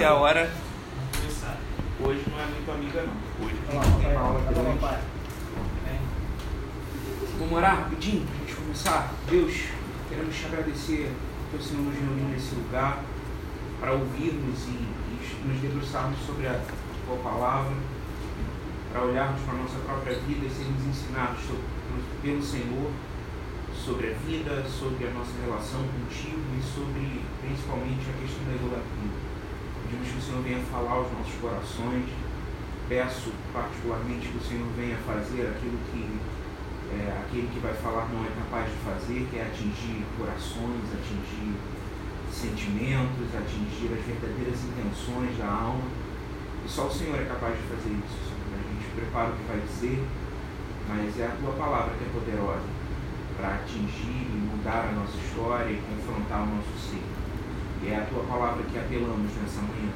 É a hora. Hoje não é muito amiga, não. Hoje a gente tem uma aula grande. Vamos orar rapidinho para a gente começar? Deus, queremos te agradecer que o Senhor nos reuniu nesse lugar para ouvirmos e, e nos debruçarmos sobre a tua palavra, para olharmos para a nossa própria vida e sermos ensinados sobre, pelo Senhor sobre a vida, sobre a nossa relação contigo e sobre principalmente a questão da idolatria. Pedimos que o Senhor venha falar aos nossos corações. Peço particularmente que o Senhor venha fazer aquilo que é, aquele que vai falar não é capaz de fazer, que é atingir corações, atingir sentimentos, atingir as verdadeiras intenções da alma. E só o Senhor é capaz de fazer isso. Senhor. A gente prepara o que vai dizer, mas é a tua palavra que é poderosa para atingir e mudar a nossa história e confrontar o nosso ser. É a tua palavra que apelamos nessa manhã.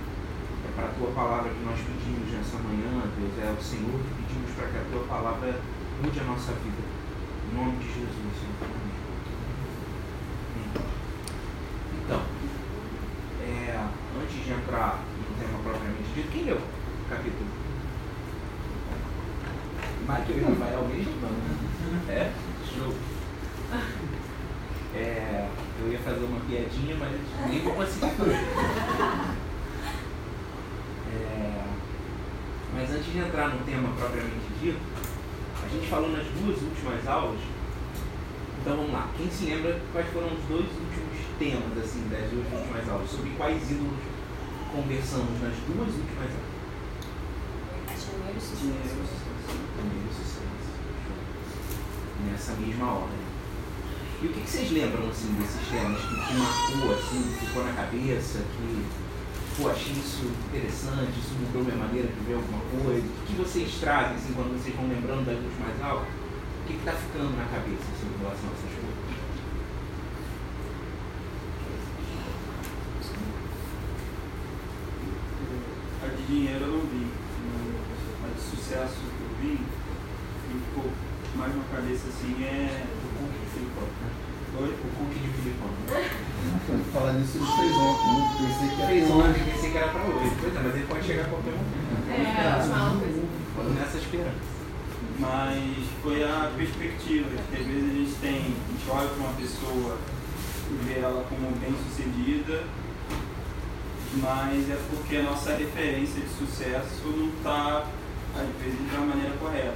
É para a tua palavra que nós pedimos nessa manhã, Deus. É ao Senhor que pedimos para que a tua palavra mude a nossa vida. Em nome de Jesus, Senhor. Então, é, antes de entrar no tema propriamente dito, quem leu o capítulo? E Rafael mesmo? É? Show. É, eu ia fazer uma piadinha, mas nem vou conseguir fazer. É, mas antes de entrar no tema propriamente dito, a gente falou nas duas últimas aulas. Então vamos lá. Quem se lembra quais foram os dois últimos temas assim das duas últimas aulas? Sobre quais ídolos conversamos nas duas últimas aulas? Dinheiro. Dinheiro e sucesso. Dinheiro e sucesso. Nessa mesma ordem. E o que, que vocês lembram assim, desses temas que, que marcou, assim, que ficou na cabeça, que pô, achei isso interessante, isso mudou minha maneira de ver alguma coisa? O que vocês trazem assim, quando vocês vão lembrando das últimas aulas? O que está ficando na cabeça assim, em relação a essas coisas? A de dinheiro eu não vi, a de sucesso eu vi, e ficou mais na cabeça assim é O Cook de Filipão. Oi? O Cook de Filipão. Falar nisso ele fez ontem, né? pensei que Fez era ontem, pensei que era para hoje. Pois é, mas ele pode chegar a qualquer momento. É, a última aula foi Vamos nessa esperança. Mas foi a perspectiva, que às vezes a gente tem, a gente olha para uma pessoa e vê ela como bem sucedida, mas é porque a nossa referência de sucesso não está, às vezes, da maneira correta.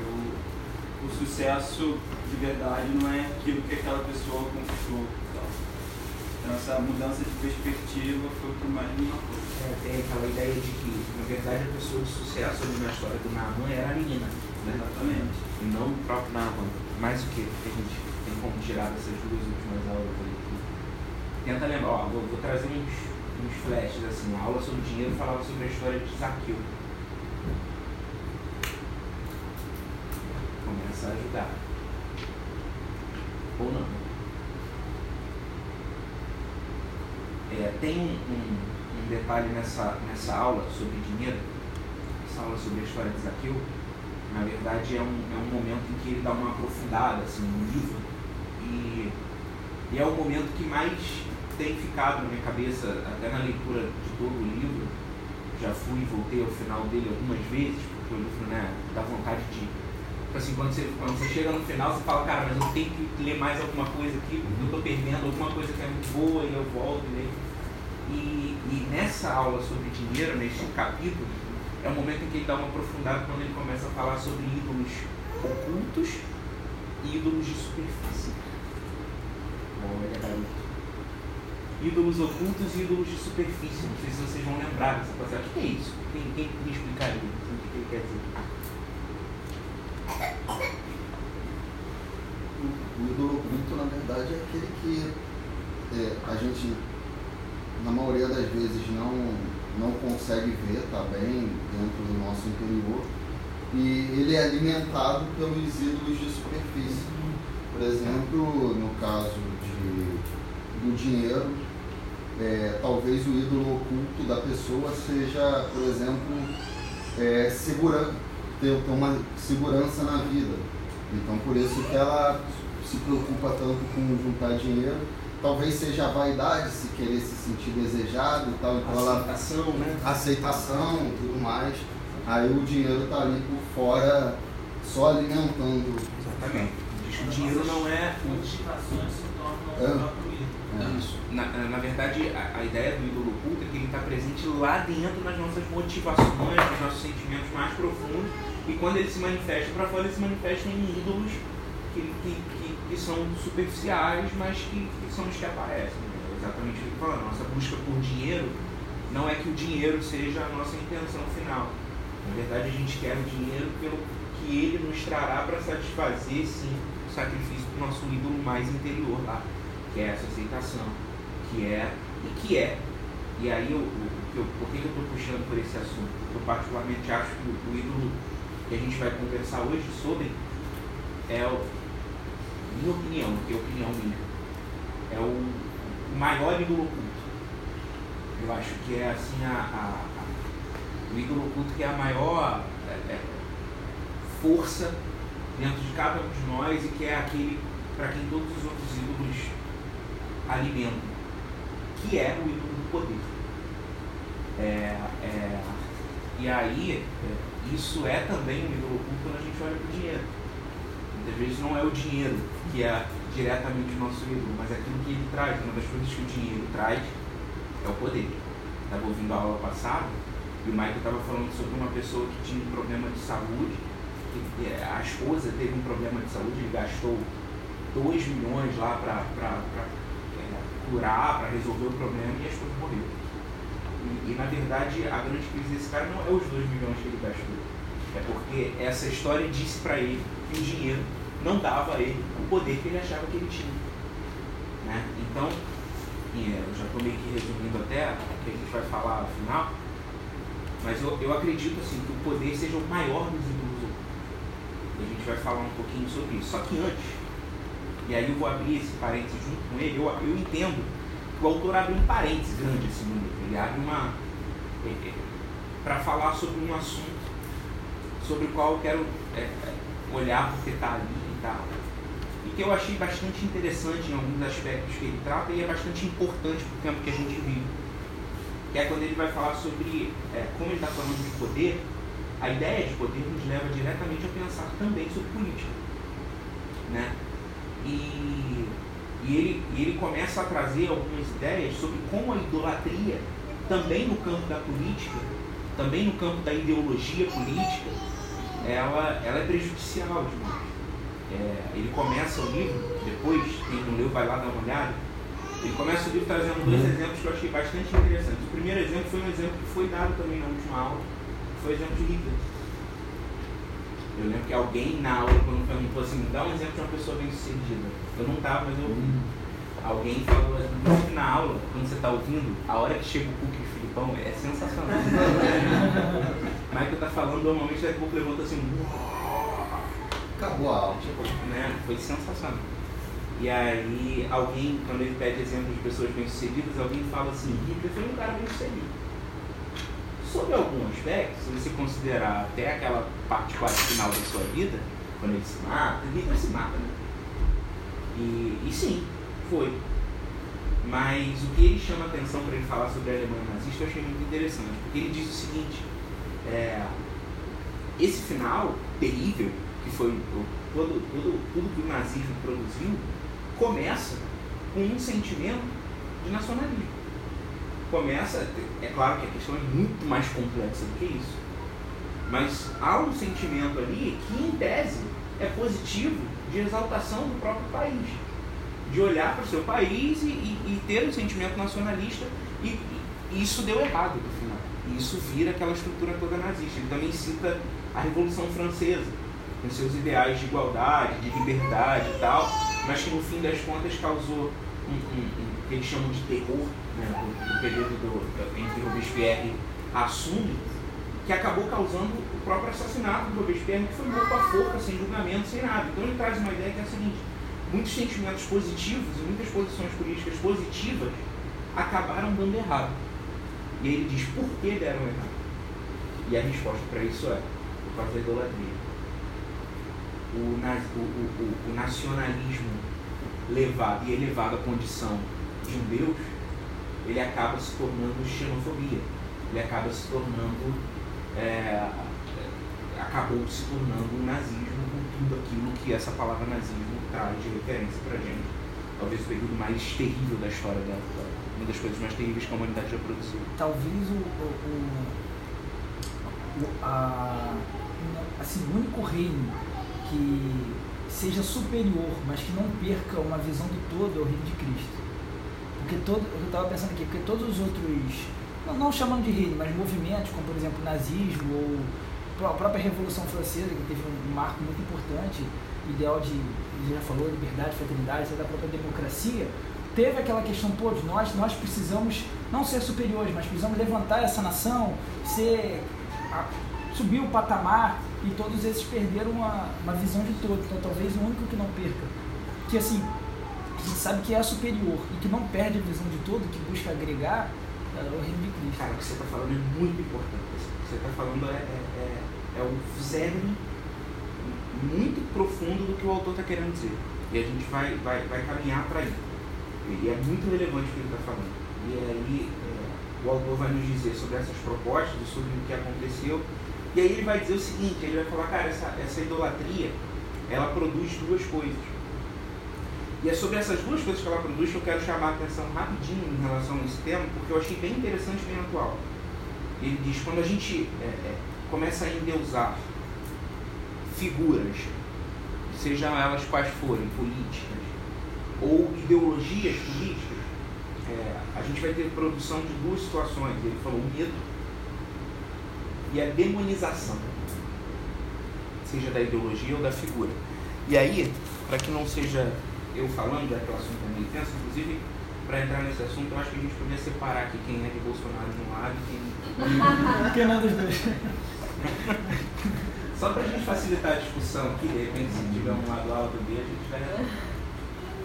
Eu, o sucesso de verdade não é aquilo que aquela pessoa conquistou. Então, essa mudança de perspectiva foi o que mais me marcou. É, tem aquela ideia de que, na verdade, a pessoa de sucesso ali na história do Naaman era a menina, né? Exatamente. E não o próprio Naaman. Mais o que a gente tem como tirar dessas duas últimas aulas aí? Tenta lembrar, ó, vou, vou trazer uns, uns flashes assim. A aula sobre dinheiro falava sobre a história de Zaqueu. Começa a ajudar. Ou não. É, tem um, um, detalhe nessa, nessa aula sobre dinheiro, essa aula sobre a história de Zaqueu, na verdade é um, é um momento em que ele dá uma aprofundada assim, no livro e, e é o momento que mais tem ficado na minha cabeça, até na leitura de todo o livro, já fui e voltei ao final dele algumas vezes, porque o livro né, dá vontade de. Tipo assim, quando você, quando você chega no final, você fala, cara, mas eu tenho que ler mais alguma coisa aqui, eu estou perdendo alguma coisa que é muito boa e eu volto e leio. Nessa aula sobre dinheiro, nesse capítulo, é o momento em que ele dá uma aprofundada quando ele começa a falar sobre ídolos ocultos e ídolos de superfície. Garoto. Ídolos ocultos e ídolos de superfície. Não sei se vocês vão lembrar dessa passagem. O que é isso? Quem, quem me explicaria o que ele quer dizer? O ídolo oculto, na verdade, é aquele que é, a gente, na maioria das vezes, não, não consegue ver, tá bem dentro do nosso interior, e ele é alimentado pelos ídolos de superfície. Por exemplo, no caso de, do dinheiro, é, talvez o ídolo oculto da pessoa seja, por exemplo, é, segura, ter, ter uma segurança na vida. Então, por isso que ela se preocupa tanto com juntar dinheiro talvez seja a vaidade, se querer se sentir desejado e tal, então ela Aceitação, né? aceitação e tudo mais. Aí o dinheiro tá ali por fora só alimentando. Exatamente. O dinheiro não é o Motivações se tornam É. o próprio ídolo. É. Isso. Na, na verdade, a, a ideia do ídolo oculto é que ele está presente lá dentro nas nossas motivações, nos nossos sentimentos mais profundos. E quando ele se manifesta para fora, ele se manifesta em ídolos que, que, que, que são superficiais, mas que, que são os que aparecem. É exatamente o que eu falando. Nossa busca por dinheiro não é que o dinheiro seja a nossa intenção final. Na verdade, a gente quer o dinheiro pelo que ele nos trará para satisfazer, sim, o sacrifício do nosso ídolo mais interior lá que é essa aceitação, que é e que é. E aí eu, eu, por que eu estou puxando por esse assunto? Porque eu particularmente acho que o, o ídolo que a gente vai conversar hoje sobre é o, minha opinião, que é opinião minha, é o, o maior ídolo oculto. Eu acho que é assim a, a- a- o ídolo oculto que é a maior é, é, força dentro de cada um de nós e que é aquele para quem todos os outros ídolos alimentam, que é o ídolo do poder. É, é, e aí, é, isso é também um ídolo oculto quando a gente olha para o dinheiro. Muitas vezes não é o dinheiro que é diretamente o nosso ídolo, mas é aquilo que ele traz. Uma das coisas que o dinheiro traz é o poder. Estava ouvindo a aula passada e o Michael estava falando sobre uma pessoa que tinha um problema de saúde, que é, a esposa teve um problema de saúde, ele gastou 2 milhões lá para curar, para resolver o problema e a esposa morreu. E, e, na verdade a grande crise desse cara não é os 2 milhões que ele gastou. É porque essa história disse para ele que o dinheiro não dava a ele o poder que ele achava que ele tinha. Né? Então, e, é, eu já estou meio que resumindo até o que a gente vai falar no final, mas eu, eu acredito assim, que o poder seja o maior dos ídolos. E a gente vai falar um pouquinho sobre isso. Só que antes, e aí eu vou abrir esse parênteses junto com ele, eu, eu entendo que o autor abre um parênteses grande assim livro. Ele abre uma. para falar sobre um assunto sobre o qual eu quero é, olhar porque está ali e tal. E que eu achei bastante interessante em alguns aspectos que ele trata e é bastante importante para o tempo que a gente vive. Que é quando ele vai falar sobre é, como ele está falando de poder, a ideia de poder nos leva diretamente a pensar também sobre política. Né? E, e, ele, e ele começa a trazer algumas ideias sobre como a idolatria, também no campo da política, também no campo da ideologia política, ela, ela é prejudicial demais. É, ele começa o livro, depois, quem não leu vai lá dar uma olhada, ele começa o livro trazendo dois exemplos que eu achei bastante interessantes. O primeiro exemplo foi um exemplo que foi dado também na última aula, que foi o exemplo de Hitler. Eu lembro que alguém na aula, quando perguntou assim, me dá um exemplo de uma pessoa bem sucedida. Eu não estava, mas eu ouvi. Alguém falou assim, na aula, quando você está ouvindo, a hora que chega o Cook e o Filipão é sensacional. Michael está falando, normalmente daqui a pouco levanta assim, Acabou a aula. tipo, né? Foi sensacional. E aí alguém, quando ele pede exemplos de pessoas bem-sucedidas, alguém fala assim, Hitler foi um cara bem-sucedido. Sob algum aspecto, se você considerar até aquela parte quase final da sua vida, quando ele se mata, Hitler se mata, né? E, e sim, foi. Mas o que ele chama a atenção para ele falar sobre a Alemanha nazista eu achei muito interessante, porque ele diz o seguinte, é, esse final terrível, que foi todo, todo, tudo que o nazismo produziu, começa com um sentimento de nacionalismo. Começa, é claro que a questão é muito mais complexa do que isso, mas há um sentimento ali que, em tese, é positivo de exaltação do próprio país. De olhar para o seu país e, e- e ter um sentimento nacionalista, e- e isso deu errado no final. E isso vira aquela estrutura toda nazista. Ele também cita a Revolução Francesa, com seus ideais de igualdade, de liberdade e tal, mas que no fim das contas causou um, um- um- que eles chamam de terror, né, do, do período do, entre Robespierre Assume, que acabou causando o próprio assassinato do Robespierre, que foi morto à forca, sem julgamento, sem nada. Então ele traz uma ideia que é a seguinte: muitos sentimentos positivos e muitas posições políticas positivas acabaram dando errado. E ele diz por que deram errado. E a resposta para isso é por causa da idolatria. O, o- o- o- nacionalismo levado e elevado à condição de um Deus, ele acaba se tornando xenofobia. Ele acaba se tornando. É, acabou se tornando um nazismo com tudo aquilo que essa palavra nazismo traz de referência para gente. Talvez o período mais terrível da história da, da uma das coisas mais terríveis que a humanidade já produziu. Talvez o, o, o, a, assim, o único reino que seja superior, mas que não perca uma visão do todo é o reino de Cristo. Porque todo, eu estava pensando aqui, porque todos os outros, não, não chamando de reino, mas movimentos, como por exemplo o nazismo ou a própria Revolução Francesa, que teve um marco muito importante, ideal de, já falou, liberdade, fraternidade, da própria democracia, teve aquela questão, pô, de nós, nós precisamos não ser superiores, mas precisamos levantar essa nação, ser, subir o patamar, e todos esses perderam uma, uma visão de todo. Então talvez o único que não perca, que assim, gente sabe que é superior e que não perde a visão de todo, que busca agregar, é o reino de Cristo. Cara, o que você está falando é muito importante. O que você está falando é, é, é, é o cerne muito profundo do que o autor está querendo dizer. E a gente vai, vai, vai caminhar para aí. E é muito relevante o que ele está falando. E aí é, o autor vai nos dizer sobre essas propostas sobre o que aconteceu. E aí ele vai dizer o seguinte, ele vai falar, cara, essa, essa idolatria, ela produz duas coisas. E é sobre essas duas coisas que ela produz que eu quero chamar a atenção rapidinho em relação a esse tema, porque eu achei bem interessante e bem atual. Ele diz, quando a gente é, é, começa a endeusar figuras, sejam elas quais forem, políticas, ou ideologias políticas, é, a gente vai ter produção de duas situações. Ele falou o medo e a demonização, seja da ideologia ou da figura. E aí, para que não seja eu falando, já que o assunto é meio tenso, inclusive, para entrar nesse assunto, eu acho que a gente poderia separar aqui quem é de Bolsonaro de um lado e quem. quem não dos dois. Só para a gente facilitar a discussão aqui, de repente, se tiver um lado A ou B, a gente vai.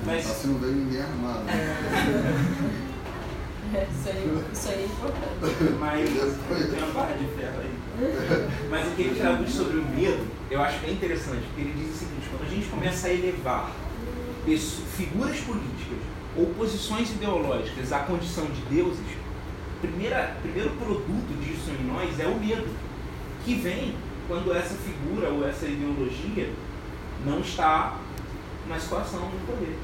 Mas... Só se não veio ninguém armado. É, isso, aí, isso aí é importante. Mas tem uma barra de ferro aí. Mas o que ele traduz sobre o medo, eu acho bem interessante, porque ele diz o seguinte, quando a gente começa a elevar figuras políticas ou posições ideológicas à condição de deuses, primeira, primeiro produto disso em nós é o medo, que vem quando essa figura ou essa ideologia não está na situação do poder.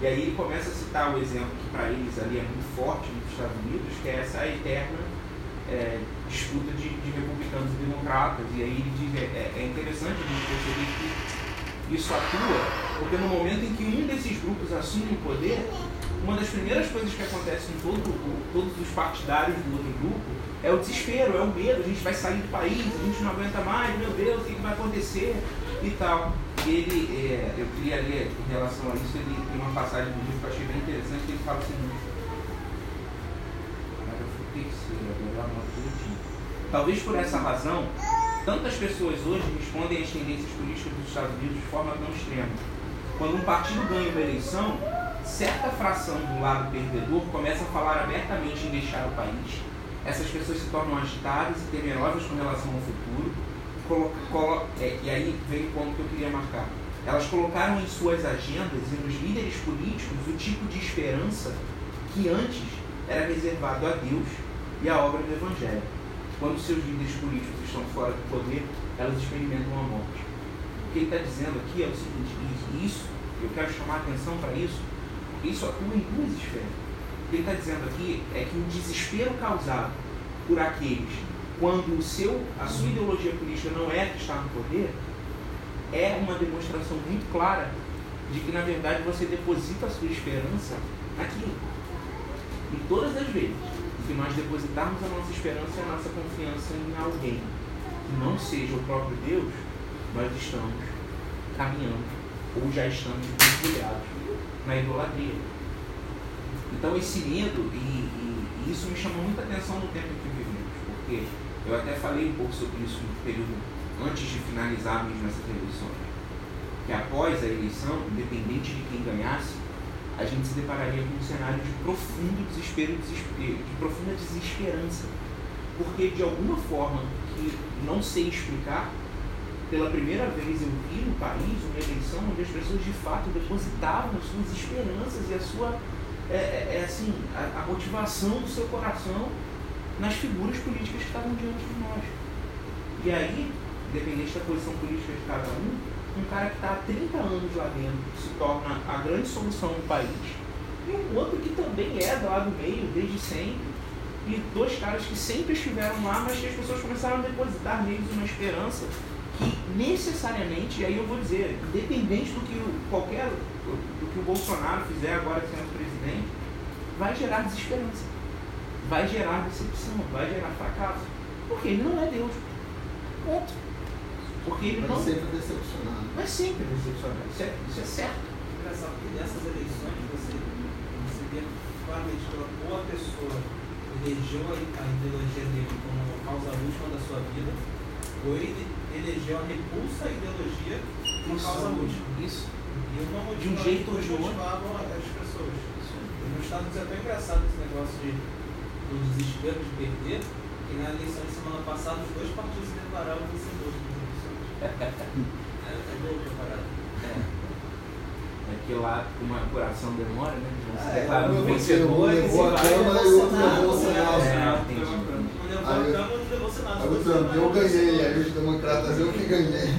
E aí ele começa a citar o exemplo que para eles ali é muito forte nos Estados Unidos, que é essa eterna é, disputa de, de, republicanos e democratas. E aí ele diz, é, é, é interessante a gente perceber que isso atua, porque no momento em que um desses grupos assume o poder, uma das primeiras coisas que acontece em todo, todos os partidários do outro grupo é o desespero, é o medo, a gente vai sair do país, a gente não aguenta mais, meu Deus, o que vai acontecer e tal ele, é, eu queria ler em relação a isso, ele tem uma passagem do livro que eu achei bem interessante, que ele fala assim, Talvez por essa razão, tantas pessoas hoje respondem às tendências políticas dos Estados Unidos de forma tão extrema. Quando um partido ganha uma eleição, certa fração do lado perdedor começa a falar abertamente em deixar o país. Essas pessoas se tornam agitadas e temerosas com relação ao futuro é, e aí veio o ponto que eu queria marcar. Elas colocaram em suas agendas e nos líderes políticos o tipo de esperança que antes era reservado a Deus e à obra do Evangelho. Quando seus líderes políticos estão fora do poder, elas experimentam a morte. O que ele está dizendo aqui é o seguinte: isso, eu quero chamar a atenção para isso, porque isso atua em duas esferas. O que ele está dizendo aqui é que o desespero causado por aqueles quando o seu, a sua ideologia política não é que está no poder, é uma demonstração muito clara de que, na verdade, você deposita a sua esperança naquilo. E todas as vezes que nós depositarmos a nossa esperança e a nossa confiança em alguém que não seja o próprio Deus, nós estamos caminhando ou já estamos mergulhados na idolatria. Então, esse medo, e, e, e isso me chamou muita atenção no tempo que porque eu até falei um pouco sobre isso no período antes de finalizar mesmo essas eleições. Que após a eleição, independente de quem ganhasse, a gente se depararia com um cenário de profundo desespero, desespero de profunda desesperança. Porque de alguma forma que não sei explicar, pela primeira vez eu vi no país uma eleição onde as pessoas de fato depositavam as suas esperanças e a sua é, é, é assim, a, a motivação do seu coração nas figuras políticas que estavam diante de nós. E aí, independente da posição política de cada um, um cara que está há 30 anos lá dentro se torna a grande solução do país, e um outro que também é do lado meio desde sempre, e dois caras que sempre estiveram lá, mas que as pessoas começaram a depositar neles uma esperança que necessariamente, e aí eu vou dizer, independente do que o, qualquer do que o Bolsonaro fizer agora sendo presidente, vai gerar desesperança, vai gerar decepção, vai gerar fracasso, porque ele não é Deus. Ponto. Porque ele Vai não sempre decepcionado. vai sempre decepcionar, isso é, isso é certo. Engraçado que nessas eleições você, você vê claramente que ou a pessoa elegeu a, a ideologia dele como causa última da sua vida, ou ele elegeu a repulsa à ideologia como causa última. Isso. E uma De um jeito ou de outro. as pessoas. Nos Estados Unidos é tão engraçado esse negócio de, do desespero de perder, que na eleição de semana passada os dois partidos se declararam vencedores das eleições. É, é louco a parada. É que lá, como a curação demora, né? Vão se É, declarando um vencedores. levou a e Câmara e o outro levou o Senado. É, entendi. Um levou Aí- a Câmara, outro levou o Senado. Aí o Trump, eu ganhei, aí os democratas, eu que ganhei.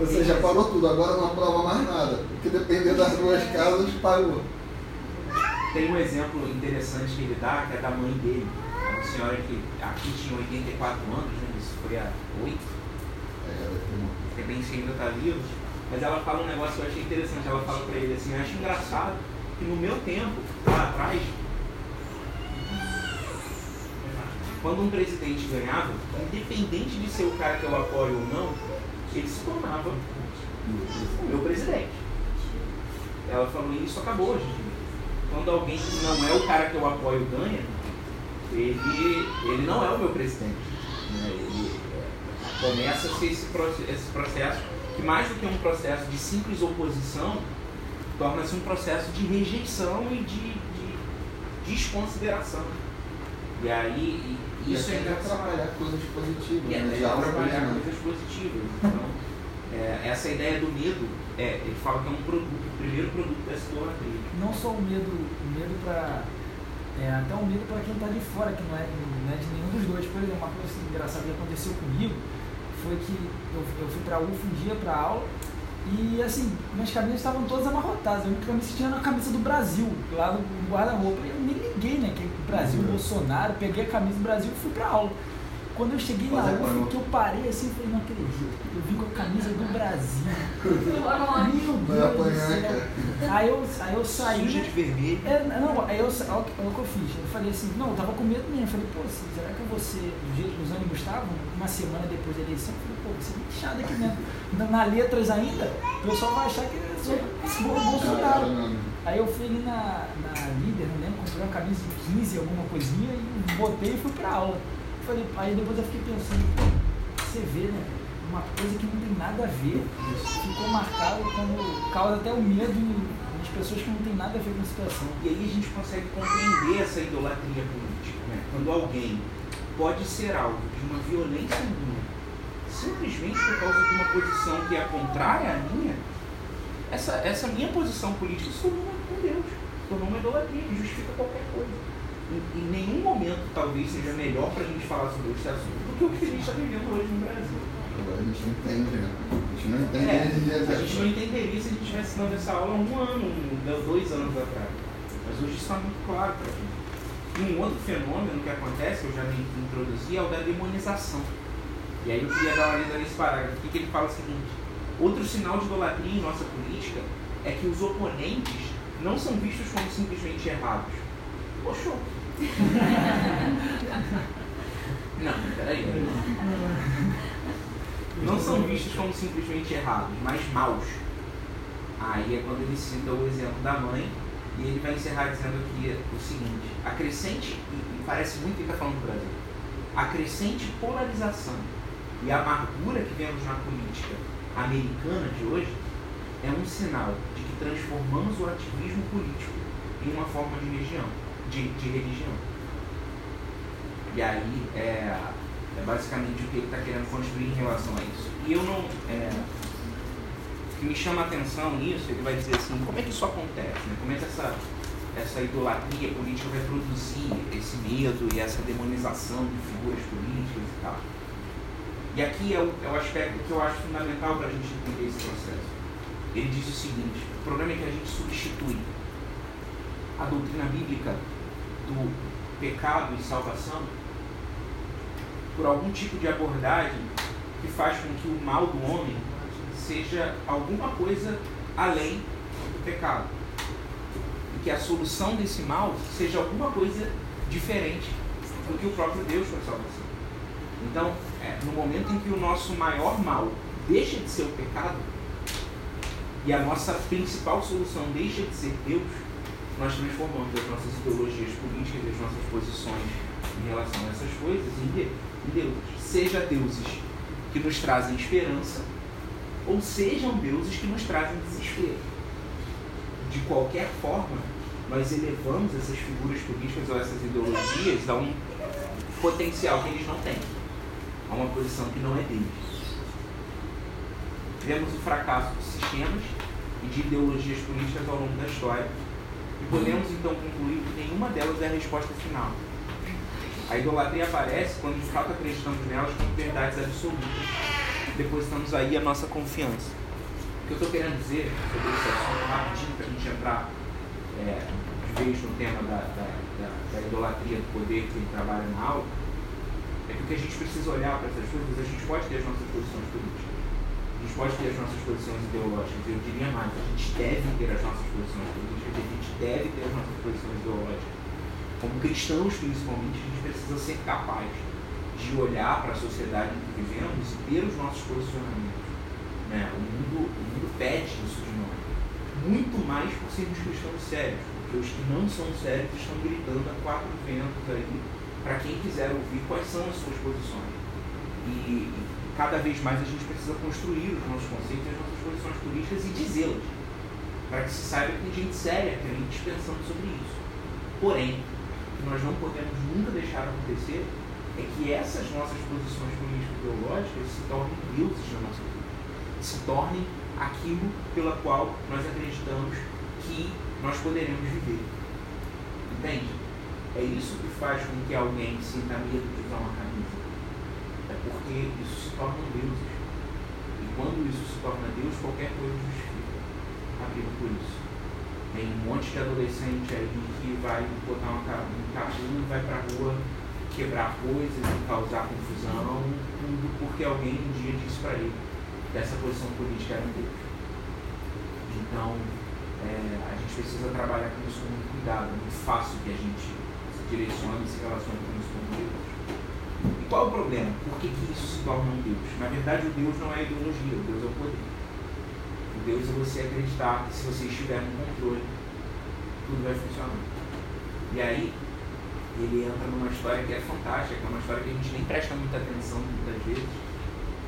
Ou seja, parou tudo, agora não aprova mais nada. Porque depender das duas casas, parou. Tem um exemplo interessante que ele dá, que é da mãe dele. É Uma senhora que aqui tinha 84 anos, né? Isso foi há 8, É, que bem se ainda está vivo. Mas ela fala um negócio que eu achei interessante. Ela fala pra ele assim, eu acho engraçado que no meu tempo, lá atrás, quando um presidente ganhava, independente de ser o cara que eu apoio ou não, ele se tornava o meu presidente. Ela falou, e isso acabou hoje. Quando alguém que não é o cara que eu apoio ganha, ele, ele não é o meu presidente. né? Ele, é, começa a ser esse, esse processo que mais do que um processo de simples oposição, torna-se um processo de rejeição e de, de desconsideração. E aí, e E isso é até engraçado. atrapalhar coisas positivas. E né? algo trabalhar positivo. coisas positivas. Então, é, essa ideia do medo, é, ele fala que é um produto, o primeiro produto dessa idolatria. não só o medo, o medo para é, até o medo para quem está de fora, que não é, não é de nenhum dos dois. Por exemplo, uma coisa engraçada que aconteceu comigo foi que eu, eu fui para a UF um dia para aula e assim, minhas camisas estavam todas amarrotadas. A única camisa tinha era a camisa do Brasil, lá no guarda-roupa. E Eu nem liguei, né? Que Brasil, Uhum. Bolsonaro, peguei a camisa do Brasil e fui para aula. Quando eu cheguei na Mas é UF, bom. que eu parei assim, eu falei, não acredito. Eu vim com a camisa do Brasil. Meu Deus do céu. Aí eu, aí eu saí. Suja de vermelho. É, não, aí eu, olha o que olha o que eu fiz. Eu falei assim, não, eu tava com medo mesmo. Eu falei, pô, será que ser do jeito que os ânimos estavam? Uma semana depois da eleição, eu falei, pô, você é lixado aqui mesmo. Na, na letras ainda, o pessoal vai achar que eu sou esse Bo- Bolsonaro. Aí eu fui ali na, na líder, não lembro, comprei uma camisa de 15, alguma coisinha, e botei e fui pra aula. Falei, aí depois eu fiquei pensando, você vê, né? Uma coisa que não tem nada a ver. Ficou marcado como causa até o medo nas pessoas que não tem nada a ver com a situação. E aí a gente consegue compreender essa idolatria política, né? Quando alguém pode ser alvo de uma violência minha, simplesmente por causa de uma posição que é contrária à minha, essa, essa minha posição política se tornou com Deus, se tornou uma idolatria justifica qualquer coisa. Em, em nenhum momento talvez seja melhor para a gente falar sobre esse assunto do que o que a gente está vivendo hoje no Brasil. Agora a gente não entende, né? A gente não entende É, a gente não entenderia se a gente estivesse dando essa aula há um ano, dois anos atrás. Mas hoje isso está muito claro para a gente. E um outro fenômeno que acontece, que eu já me introduzi, é o da demonização. E aí eu queria dar uma lida nesse parágrafo, que ele fala o seguinte: outro sinal de idolatria em nossa política é que os oponentes não são vistos como simplesmente errados. Poxa. Não, peraí. Não são vistos como simplesmente errados, mas maus. Aí é quando ele cita o exemplo da mãe, e ele vai encerrar dizendo aqui o seguinte: a crescente, e, parece muito que está falando do Brasil, a crescente polarização e a amargura que vemos na política americana de hoje é um sinal de que transformamos o ativismo político em uma forma de religião. De, de religião. E aí é, é basicamente o que ele está querendo construir em relação a isso. E eu não. É, o que me chama a atenção nisso, ele vai dizer assim, como é que isso acontece? Né? Como é que essa, essa idolatria política vai produzir esse medo e essa demonização de figuras políticas e tal. E aqui é o, é o aspecto que eu acho fundamental para a gente entender esse processo. Ele diz o seguinte: o problema é que a gente substitui a doutrina bíblica do pecado e salvação por algum tipo de abordagem que faz com que o mal do homem seja alguma coisa além do pecado. E que a solução desse mal seja alguma coisa diferente do que o próprio Deus para a salvação. Então, é, no momento em que o nosso maior mal deixa de ser o pecado e a nossa principal solução deixa de ser Deus, nós transformamos as nossas ideologias políticas e as nossas posições em relação a essas coisas em deuses. Seja deuses que nos trazem esperança, ou sejam deuses que nos trazem desespero. De qualquer forma, nós elevamos essas figuras políticas ou essas ideologias a um potencial que eles não têm, a uma posição que não é deles. Tivemos o fracasso de sistemas e de ideologias políticas ao longo da história e podemos então concluir que nenhuma delas é a resposta final. A idolatria aparece quando de fato acreditamos nelas como verdades absolutas. Depositamos aí a nossa confiança. O que eu estou querendo dizer sobre esse assunto rapidinho para a gente entrar é, de vez no tema da, da, da, da idolatria do poder que trabalha na aula, é que o que a gente precisa olhar para essas coisas, a gente pode ter as nossas posições políticas, a gente pode ter as nossas posições ideológicas, eu diria mais, a gente deve ter as nossas posições políticas, a gente deve ter as nossas posições ideológicas como cristãos principalmente, a gente precisa ser capaz de olhar para a sociedade em que vivemos e ter os nossos posicionamentos. Né? O, mundo, o mundo pede isso de nós. Muito mais por sermos cristãos sérios, porque os que não são sérios estão gritando a quatro ventos aí para quem quiser ouvir quais são as suas posições. E, e cada vez mais a gente precisa construir os nossos conceitos e as nossas posições políticas e dizê-las, para que se saiba que tem gente séria, tem gente pensando sobre isso. Porém, que nós não podemos nunca deixar acontecer é que essas nossas posições político-ideológicas se tornem deuses na nossa vida. Se tornem aquilo pela qual nós acreditamos que nós poderemos viver. Entende? É isso que faz com que alguém sinta medo de usar uma camisa. Porque isso se torna deuses. E quando isso se torna Deus, qualquer coisa justifica a por isso. Tem um monte de adolescente aí que vai botar um e vai pra rua quebrar coisas e causar confusão, tudo porque alguém um dia disse para ele que essa posição política era um Deus. Então, é, a gente precisa trabalhar com isso com muito cuidado. É muito fácil que a gente se direcione e se relacione com isso como Deus. Qual o problema? Por que, que isso se torna um Deus? Na verdade, o Deus não é a ideologia, o Deus é o poder. Deus é você acreditar que se você estiver no controle, tudo vai funcionar. E aí, ele entra numa história que é fantástica, que é uma história que a gente nem presta muita atenção muitas vezes.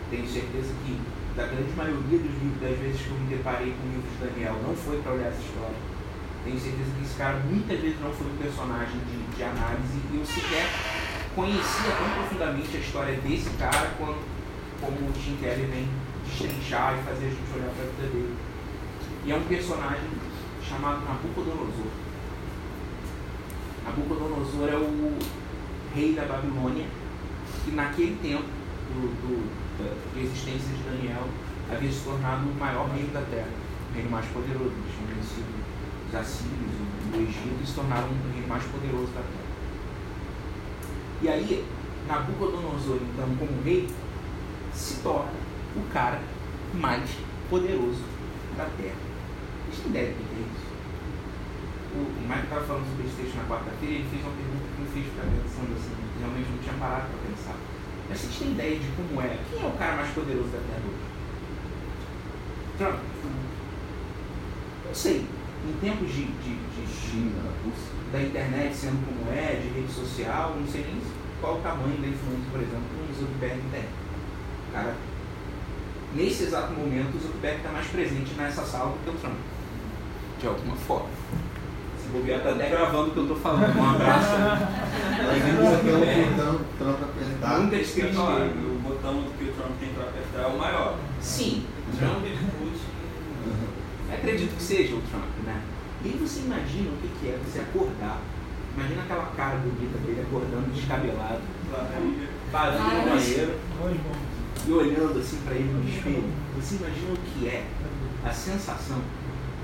Tenho certeza que, da grande maioria dos livros, das vezes que eu me deparei com o livro de Daniel, não foi para olhar essa história. Tenho certeza que esse cara muitas vezes não foi um personagem de, de análise e eu sequer conhecia tão profundamente a história desse cara quando, como o Tim Kelly vem destrinchar e fazer a gente olhar para a vida dele. E é um personagem chamado Nabucodonosor. Nabucodonosor é o rei da Babilônia, que naquele tempo do, do, da existência de Daniel havia se tornado o maior reino da terra, o reino mais poderoso. Eles tinham vencido os assírios, o Egito, e se tornaram o reino mais poderoso da terra. E aí, Nabucodonosor, então, como rei, se torna o cara mais poderoso da Terra. Vocês têm ideia do que é isso? O, Mike estava falando sobre esse texto na quarta-feira e ele fez uma pergunta que me fez ficar pensando assim, realmente não tinha parado para pensar. Mas vocês têm ideia de como é? Quem é o cara mais poderoso da Terra hoje? Trump. Eu sei, em tempos de, de, de China, da internet sendo como é, de rede social, não sei nem qual o tamanho da influência, por exemplo, que um Zuckerberg tem. O cara nesse exato momento, o Zuckerberg está mais presente nessa sala do que o Trump. De alguma forma. Se bobear, está até gravando o que eu estou falando. Um abraço. Nunca esqueci O botão que o Trump tem para apertar é o maior. Sim. Trump. Acredito que seja o Trump, né? E aí você imagina o que, que é você acordar. Imagina aquela cara bonita dele acordando descabelado, vazio no banheiro e olhando assim para ele no espelho. Você imagina o que é a sensação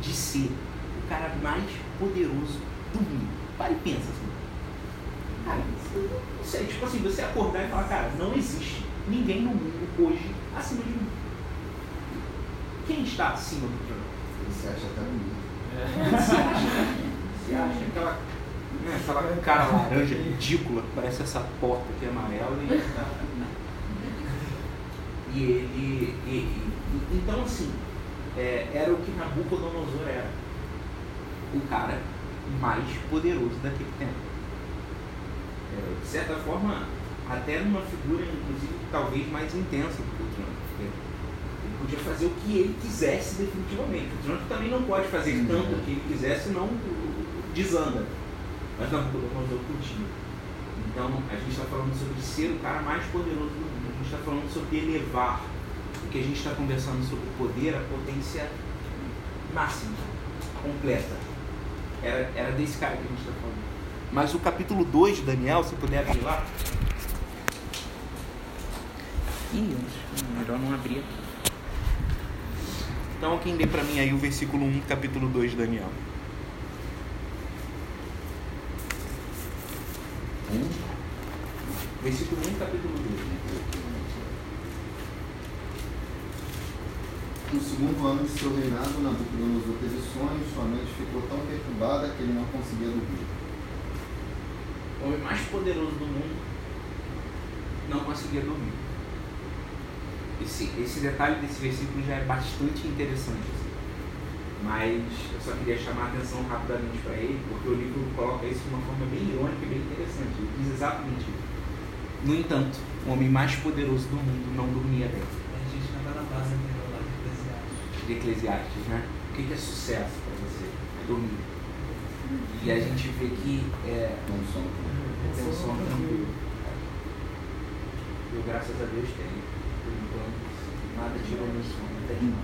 de ser o cara mais poderoso do mundo. Para e pensa assim. Cara, não sei, tipo assim, você acordar e falar, cara, não existe ninguém no mundo hoje acima de mim. Quem está acima do Você acha até bonito. Você acha? Você acha aquela, né, aquela cara laranja ridícula, que parece essa porta aqui amarela e. E ele. e- e- e- então assim, é, era o que Nabucodonosor era. O cara mais poderoso daquele tempo. É, de certa forma, até numa figura, inclusive, talvez mais intensa do que o Trump. Podia fazer o que ele quisesse definitivamente. O Trump também não pode fazer tanto o que ele quiser, senão desanda. Mas Nabucodonosor podia. Então, a gente está falando sobre ser o cara mais poderoso do mundo. A gente está falando sobre elevar. Porque a gente está conversando sobre poder, a potência máxima, completa. Era, era desse cara que a gente está falando. Mas o capítulo 2 de Daniel, se puder abrir lá. Ih, melhor não abrir aqui. Então, quem lê para mim aí o versículo 1, capítulo 2 de Daniel. Um, Versículo 1, capítulo 2. No segundo ano de seu reinado, Nabucodonosor teve sonhos, sua mente ficou tão perturbada que ele não conseguia dormir. O homem mais poderoso do mundo não conseguia dormir. Esse, esse detalhe desse versículo já é bastante interessante. assim. Mas eu só queria chamar a atenção rapidamente para ele, porque o livro coloca isso de uma forma bem irônica e bem interessante. Ele diz exatamente isso. No entanto, o homem mais poderoso do mundo não dormia bem. A gente não tá na base anterior lá de Eclesiastes. de Eclesiastes, né? O que é sucesso para você? É dormir. E a gente vê que é, Não som. tem um sono tranquilo. Eu, graças a Deus, tenho. Nada tirou meu sono, até de não.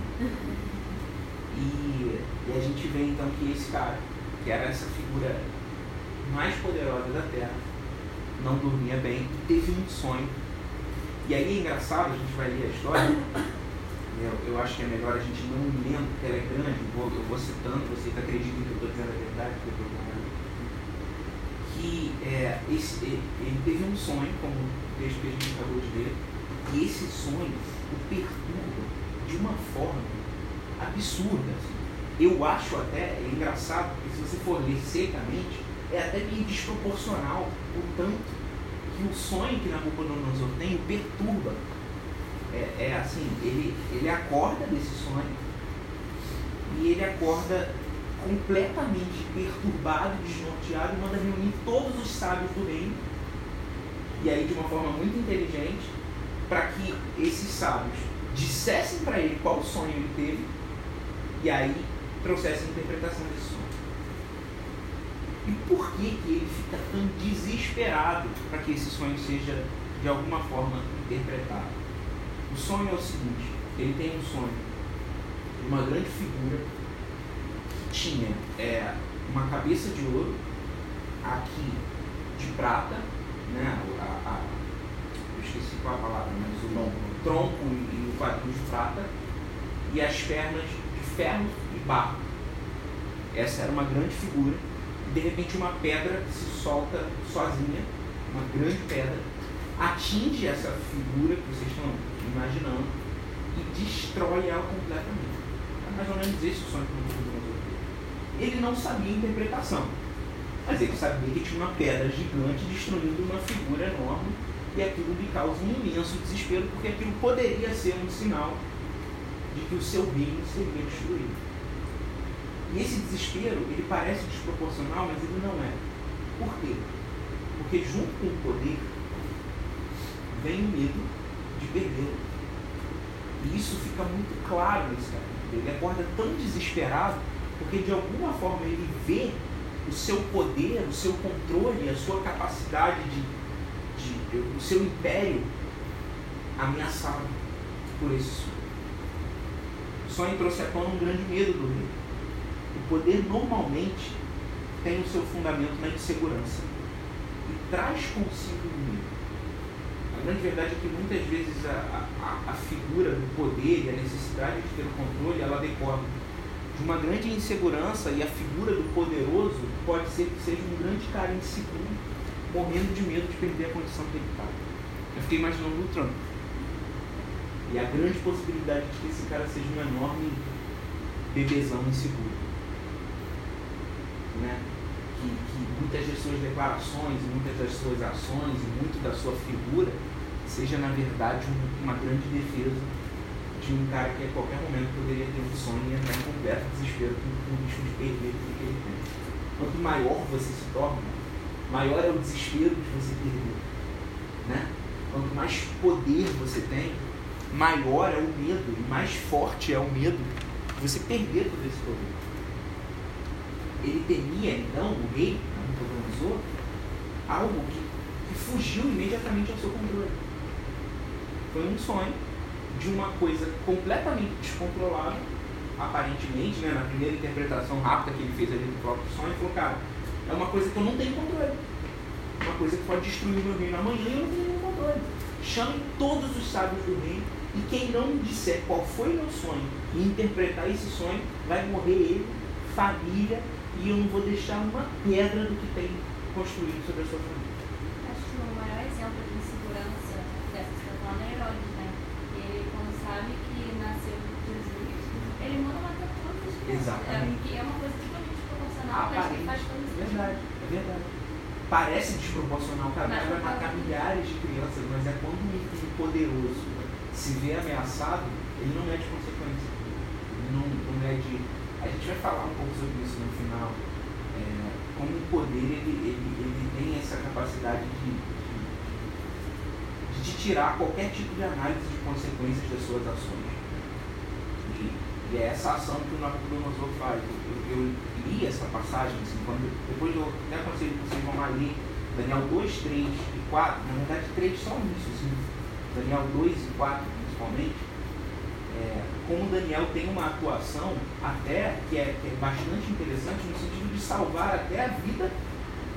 E, e a gente vê então que esse cara, que era essa figura mais poderosa da Terra, não dormia bem teve um sonho. E aí é engraçado, a gente vai ler a história. Eu, eu acho que é melhor a gente não lendo, porque ela é grande, eu vou, eu vou citando, vocês acreditam que eu estou dizendo a verdade, que eu estou. Que é, esse, ele teve um sonho, como o texto que a gente acabou de ler, e esse sonho o perturba de uma forma absurda. assim. Eu acho até, é engraçado, porque se você for ler secamente, é até meio desproporcional o tanto que o sonho que Nabucodonosor tem o perturba. É, é assim, ele, ele acorda desse sonho e ele acorda completamente perturbado, desnorteado manda reunir todos os sábios do reino e aí de uma forma muito inteligente para que esses sábios dissessem para ele qual sonho ele teve e aí trouxessem a interpretação desse sonho. E por que, que ele fica tão desesperado para que esse sonho seja de alguma forma interpretado? O sonho é o seguinte: ele tem um sonho de uma grande figura que tinha é, uma cabeça de ouro, aqui de prata, né? A, a- esqueci qual a palavra, mas o Tronco. e, o quadril de prata, e as pernas de ferro e barro. Essa era uma grande figura, e de repente uma pedra se solta sozinha, uma grande pedra, atinge essa figura que vocês estão imaginando e destrói ela completamente. É mais ou menos esse o sonho que teve. Ele não sabia a interpretação, mas ele sabia que tinha uma pedra gigante destruindo uma figura enorme e aquilo lhe causa um imenso desespero, porque aquilo poderia ser um sinal de que o seu reino seria destruído. E esse desespero, ele parece desproporcional, mas ele não é. Por quê? Porque junto com o poder vem o medo de perdê-lo. E isso fica muito claro nesse capítulo. Ele acorda tão desesperado porque de alguma forma ele vê o seu poder, o seu controle, a sua capacidade de, de o seu império ameaçado por esse sonho. O sonho trouxe à tona um grande medo do rei. O poder normalmente tem o seu fundamento na insegurança e traz consigo o medo. A grande verdade é que muitas vezes a, a, a figura do poder e a necessidade de ter o controle, ela decorre de uma grande insegurança e a figura do poderoso pode ser que seja um grande cara inseguro, morrendo de medo de perder a condição que ele está. Eu fiquei imaginando o Trump. E a grande possibilidade de que esse cara seja um enorme bebezão inseguro. Né? Que, que muitas das suas declarações, muitas das suas ações muito da sua figura seja, na verdade, um, uma grande defesa de um cara que a qualquer momento poderia ter um sonho e entrar em completo desespero com o risco de perder tudo que ele tem. Quanto maior você se torna, maior é o desespero de você perder. Né? Quanto mais poder você tem, maior é o medo e mais forte é o medo de você perder todo esse poder. Ele temia, então, o rei, Nabucodonosor, algo que, que fugiu imediatamente ao seu controle. Foi um sonho de uma coisa completamente descontrolada, aparentemente, né, na primeira interpretação rápida que ele fez ali do próprio sonho, ele falou, cara, é uma coisa que eu não tenho controle. Uma coisa que pode destruir o meu reino amanhã eu não tenho nenhum controle. Chame todos os sábios do reino e quem não disser qual foi meu sonho e interpretar esse sonho, vai morrer ele, família, e eu não vou deixar uma pedra do que tem construído sobre a sua família. Acho que o maior exemplo de insegurança dessa situação é Herodes, né? Ele, quando sabe que nasceu Jesus, ele manda matar todas as crianças. Exatamente. É, que é uma coisa totalmente desproporcional, mas que Aparente. faz todo É sentido. verdade, é verdade. Parece desproporcional, cara, Mas vai matar milhares de crianças, mas é quando um poderoso se vê ameaçado, ele não mede consequência. Ele não, não mede. A gente vai falar um pouco sobre isso no final. É, como o poder ele, ele, ele tem essa capacidade de, de, de tirar qualquer tipo de análise de consequências das suas ações. E, é essa ação que o Nabucodonosor faz. Eu, eu li essa passagem, assim, quando, depois eu até aconselho que vocês vão lá ler Daniel 2, 3 e 4, na verdade 3 só nisso, assim, Daniel 2 e 4 principalmente, é, como Daniel tem uma atuação até que é, que é bastante interessante no sentido de salvar até a vida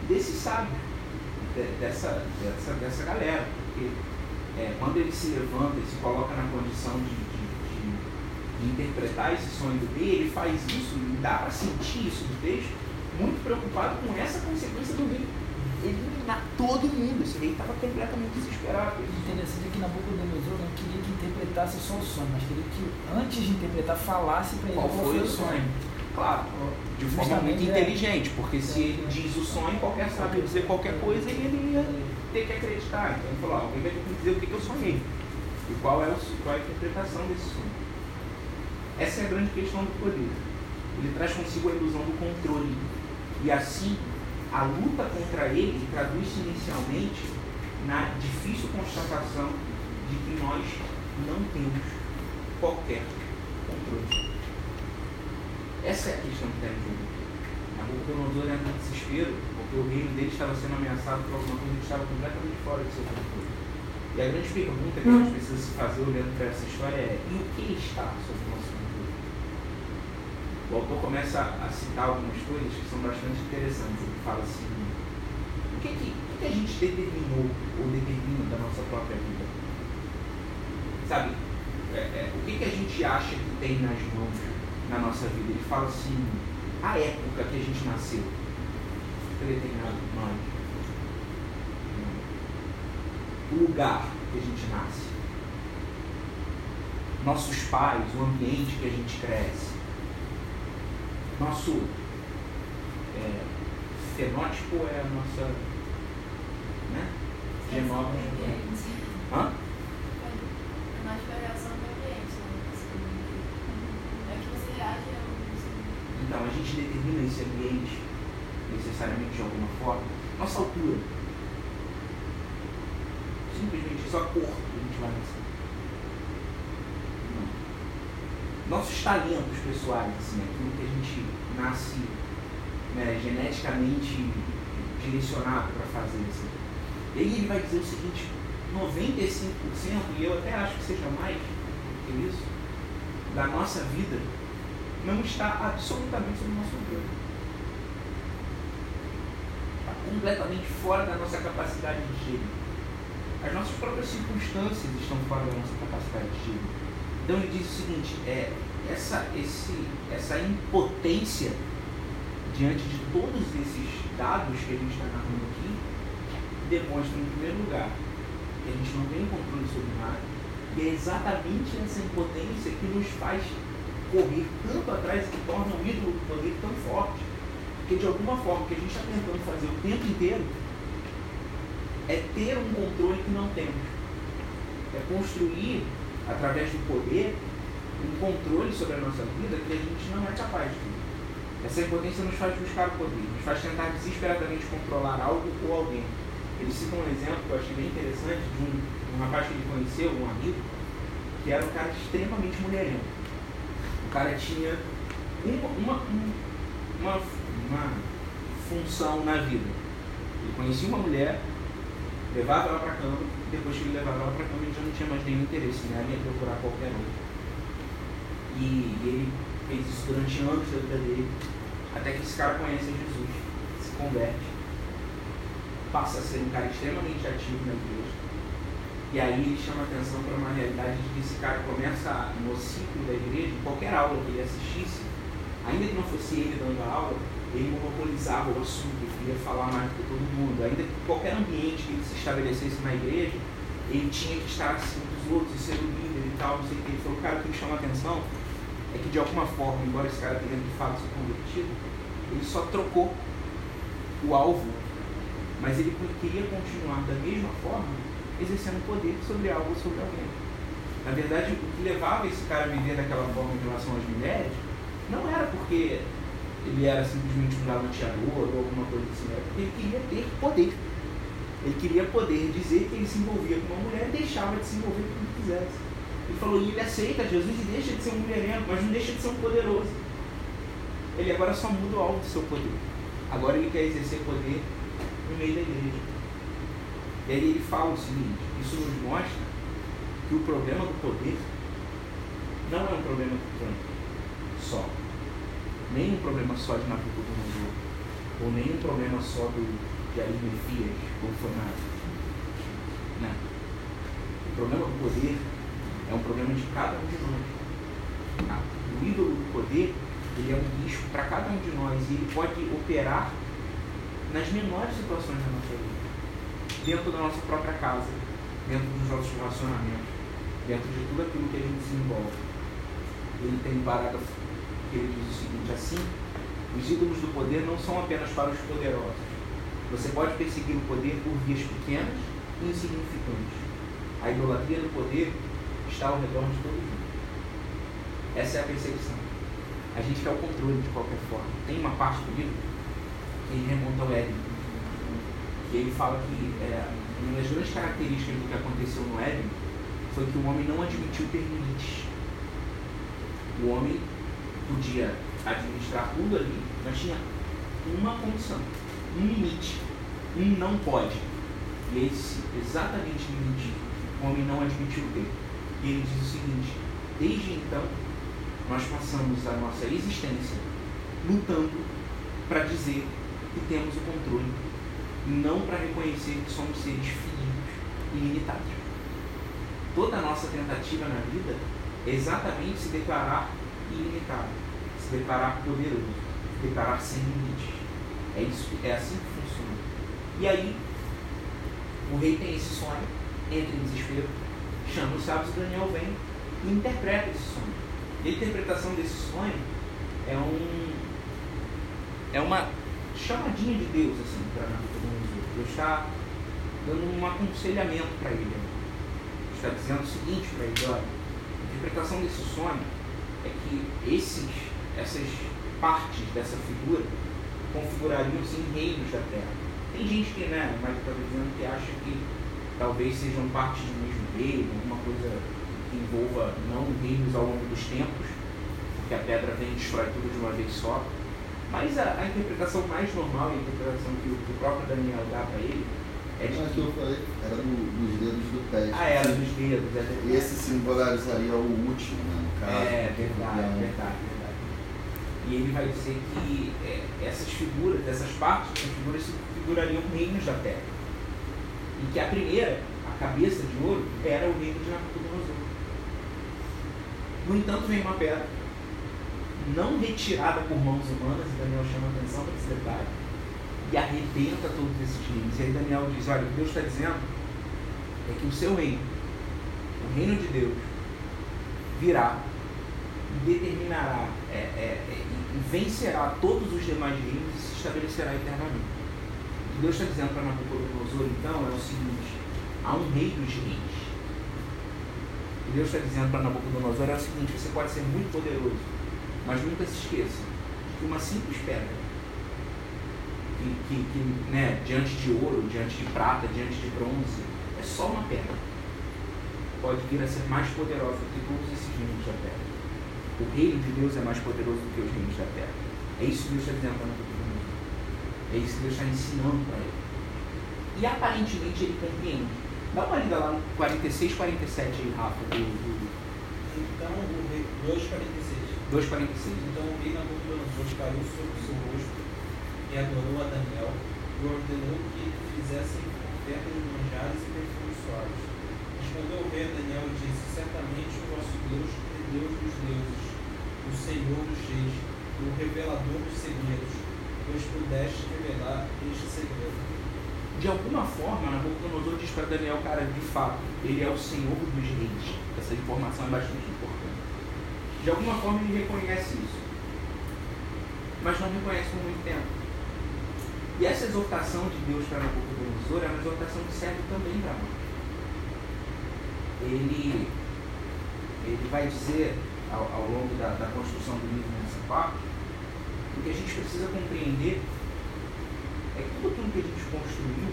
desse sábio, de- dessa, dessa, dessa galera. Porque é, quando ele se levanta e se coloca na condição de interpretar esse sonho do rei, ele faz isso, e dá para sentir isso no texto, muito preocupado com essa consequência do rei. Eliminar todo mundo. Esse rei estava completamente desesperado. O interessante é que Nabucodonosor não queria que interpretasse só o sonho, mas queria que antes de interpretar falasse para ele Qual foi o sonho? Claro, de forma Justamente, muito é. inteligente, porque se ele diz o sonho, qualquer sábio dizer qualquer coisa e ele ia ter que acreditar. Então ele falou, ó, alguém vai ter que dizer o que, que eu sonhei e qual é, o, qual é a interpretação desse sonho. Essa é a grande questão do poder. Ele traz consigo a ilusão do controle. E assim, a luta contra ele traduz-se inicialmente na difícil constatação de que nós não temos qualquer controle. Essa é a questão que está em jogo. Nabucodonosor entra em desespero porque o reino dele estava sendo ameaçado por alguma coisa que estava completamente fora do seu controle. E a grande pergunta que a gente precisa se fazer olhando para essa história é: e o que está sob? O autor começa a citar algumas coisas que são bastante interessantes. Ele fala assim: o que, que, o que a gente determinou ou determina da nossa própria vida? Sabe, é, é, o que, que a gente acha que tem nas mãos na nossa vida? Ele fala assim: a época que a gente nasceu, determinado nós, o lugar que a gente nasce, nossos pais, o ambiente que a gente cresce, nosso é, fenótipo é a nossa né? genoma. Hã? É mais pela reação do ambiente, né? É que você reage a. Então, a gente determina esse ambiente necessariamente de alguma forma. Nossa altura. Simplesmente só a cor que a gente vai nascer. Não. Nossos talentos pessoais, assim, aquilo gente nasce né, geneticamente direcionado para fazer. Assim. E aí ele vai dizer o seguinte, 95%, e eu até acho que seja mais que isso, da nossa vida não está absolutamente sob nosso controle. Está completamente fora da nossa capacidade de giro. As nossas próprias circunstâncias estão fora da nossa capacidade de giro. Então ele diz o seguinte, é, essa, esse, essa impotência diante de todos esses dados que a gente está narrando aqui, demonstra, em primeiro lugar, que a gente não tem controle sobre nada, e é exatamente essa impotência que nos faz correr tanto atrás e que torna o ídolo do poder tão forte. Porque de alguma forma o que a gente está tentando fazer o tempo inteiro é ter um controle que não temos. É construir, através do poder, um controle sobre a nossa vida que a gente não é capaz de ter. Essa impotência nos faz buscar o poder, nos faz tentar desesperadamente controlar algo ou alguém. Ele cita um exemplo que eu achei bem interessante de um, um rapaz que ele conheceu, um amigo, que era um cara extremamente mulherengo. O cara tinha uma, uma, uma, uma função na vida. Ele conhecia uma mulher, levava ela para a cama, e depois que ele levava ela para a cama, ele já não tinha mais nenhum interesse nela, ia procurar qualquer outra. E, ele fez isso durante anos da vida dele, até que esse cara conhece Jesus, se converte, passa a ser um cara extremamente ativo na igreja. E aí ele chama atenção para uma realidade de que esse cara começa no ciclo da igreja, qualquer aula que ele assistisse, ainda que não fosse ele dando a aula, ele monopolizava o assunto, ele queria falar mais do que todo mundo. Ainda que qualquer ambiente que ele se estabelecesse na igreja, ele tinha que estar acima dos outros e ser o líder e tal, não sei o que. Ele falou, cara, o que me chama atenção é que de alguma forma, embora esse cara tenha de fato se convertido, ele só trocou o alvo, mas ele queria continuar da mesma forma, exercendo poder sobre algo ou sobre alguém. Na verdade, o que levava esse cara a viver daquela forma em relação às mulheres não era porque ele era simplesmente um galanteador ou alguma coisa assim, era porque ele queria ter poder. Ele queria poder dizer que ele se envolvia com uma mulher e deixava de se envolver com quem quisesse. Ele falou, e ele aceita Jesus e deixa de ser um mulherengo, mas não deixa de ser um poderoso. Ele agora só muda o alvo do seu poder. Agora ele quer exercer poder no meio da igreja. E aí ele fala o seguinte, isso nos mostra que o problema do poder não é um problema do trânsito só. Nem um problema só de Nabucodonosor. Ou nem um problema só do, Arimafias, ou Fornado. Não. O problema do poder é um problema de cada um de nós. Tá? O ídolo do poder, ele é um risco para cada um de nós e ele pode operar nas menores situações da nossa vida. Dentro da nossa própria casa, dentro dos nossos relacionamentos, dentro de tudo aquilo que a gente se envolve. Ele tem um parágrafo que ele diz o seguinte, assim, os ídolos do poder não são apenas para os poderosos. Você pode perseguir o poder por vias pequenas e insignificantes. A idolatria do poder está ao redor de todo mundo. Essa é a perseguição. A gente quer o controle de qualquer forma. Tem uma parte do livro que ele remonta ao Éden. Que ele fala que é, uma das grandes características do que aconteceu no Éden foi que o homem não admitiu ter limites. O homem podia administrar tudo ali, mas tinha uma condição, um limite. Um não pode. E esse exatamente limite o homem não admitiu ter. E ele diz o seguinte: desde então, nós passamos a nossa existência lutando para dizer que temos o controle, não para reconhecer que somos seres finitos e limitados. Toda a nossa tentativa na vida é exatamente se declarar ilimitado, se declarar poderoso, se declarar sem limites. É, isso, é assim que funciona. E aí, o rei tem esse sonho, entra em desespero, chama os sábios e Daniel vem e interpreta esse sonho. E a interpretação desse sonho é um é uma chamadinha de Deus assim para Nabucodonosor. Deus está dando um aconselhamento para ele. Está dizendo o seguinte para ele, olha, a interpretação desse sonho é que esses, essas partes dessa figura configurariam-se em reinos da terra. Tem gente que, né, mas está dizendo que acha que talvez sejam parte de um mesmo reino, alguma coisa que envolva não reinos ao longo dos tempos, porque a pedra vem e destrói tudo de uma vez só. Mas a, a interpretação mais normal, a interpretação que o, que o próprio Daniel dá para ele, é de Mas que eu falei era do, dos dedos do pé. Ah, era dos dedos, é verdade. Esse simbolizaria o último, né? No caso. É verdade, Então, verdade, verdade. E ele vai dizer que é, essas figuras, essas partes, essas figuras figurariam reinos da terra. E que a primeira, a cabeça de ouro, era o reino de Nabucodonosor. No entanto, vem uma pedra, não retirada por mãos humanas, e Daniel chama atenção para esse detalhe, e arrebenta todos esses reinos. E aí Daniel diz, olha, o que Deus está dizendo é que o seu reino, o reino de Deus, virá e determinará é, é, é, e vencerá todos os demais reinos e se estabelecerá eternamente. O que Deus está dizendo para Nabucodonosor, então, é o seguinte: há um rei dos reis. Que Deus está dizendo para Nabucodonosor é o seguinte: você pode ser muito poderoso, mas nunca se esqueça que uma simples pedra, que, que, que né, diante de ouro, diante de prata, diante de bronze, é só uma pedra. Pode vir a ser mais poderosa do que todos esses reinos da terra. O reino de Deus é mais poderoso do que os reinos da terra. É isso que Deus está dizendo para Nabucodonosor. É isso que Deus está ensinando para ele. E aparentemente ele compreende. Dá uma lida lá no 46, 47 aí, Rafa, do, do Então, o rei, 2,46. 246. Então o rei Nabucodonosor caiu sobre o seu rosto e adorou a Daniel e ordenou que fizessem oferta de manjares e perfumes suaves. Respondeu o rei a Daniel e disse: Certamente o vosso Deus é Deus dos deuses, o Senhor dos reis, o revelador dos segredos, pois pudeste revelar este segredo. De alguma forma, Nabucodonosor diz para Daniel, cara, de fato, ele é o Senhor dos reis. Essa informação é bastante importante. De alguma forma ele reconhece isso. Mas não reconhece por muito tempo. E essa exortação de Deus para Nabucodonosor é uma exortação que serve também para nós. Ele, ele vai dizer ao, ao longo da, da construção do livro nessa parte, o que a gente precisa compreender é que tudo aquilo que a gente construiu,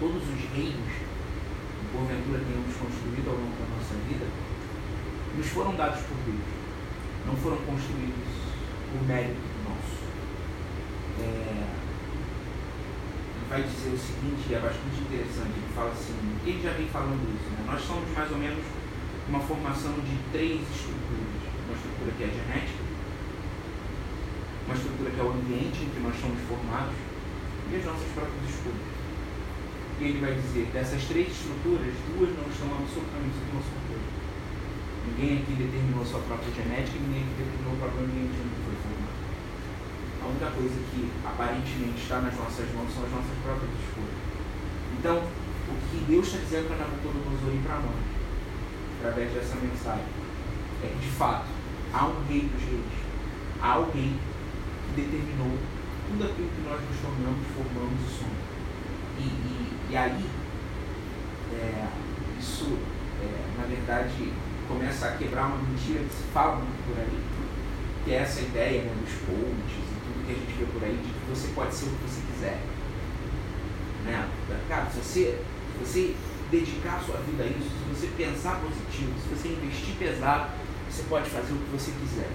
todos os reinos que porventura tenhamos construído ao longo da nossa vida, nos foram dados por Deus. Não foram construídos por mérito nosso. É, ele vai dizer o seguinte, é bastante interessante, ele fala assim, ele já vem falando isso, né? nós somos mais ou menos uma formação de três estruturas. Uma estrutura que é genética, uma estrutura que é o ambiente em que nós somos formados e as nossas próprias escolhas. E ele vai dizer, dessas três estruturas, duas não estão absolutamente sob nosso controle. Ninguém aqui determinou sua própria genética, ninguém aqui determinou o próprio ambiente onde foi formado. A única coisa que aparentemente está nas nossas mãos são as nossas próprias escolhas. Então, o que Deus está dizendo para Nabucodonosor e para nós, através dessa mensagem, é que de fato há um rei dos reis, há alguém que determinou tudo aquilo que nós nos tornamos, formamos e somos. E, e, e aí, é, isso, é, na verdade, começa a quebrar uma mentira que se fala muito por aí, que é essa ideia né, dos coaches e tudo que a gente vê por aí, de que você pode ser o que você quiser. Né? Cara, se você, se você dedicar sua vida a isso, se você pensar positivo, se você investir pesado, você pode fazer o que você quiser.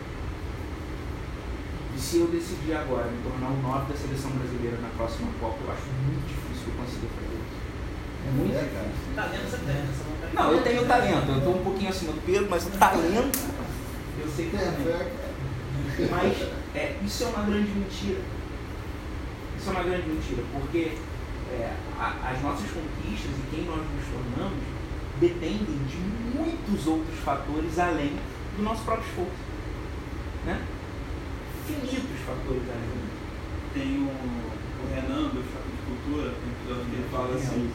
E se eu decidir agora me tornar o 9 da seleção brasileira na próxima Copa, eu acho muito difícil eu conseguir fazer isso. É muito É, difícil. Talento você tem, essa vontade. Não, eu tenho talento, eu estou um pouquinho acima do peso, mas o talento, eu sei que Tem eu tenho. cara. Mas é, isso é uma grande mentira. Isso é uma grande mentira, porque é, a- as nossas conquistas e quem nós nos tornamos dependem de muitos outros fatores além do nosso próprio esforço. Né? Infinitos fatores além. Tem o, o Renan do Choque de Cultura, tem um episódio que ele fala assim,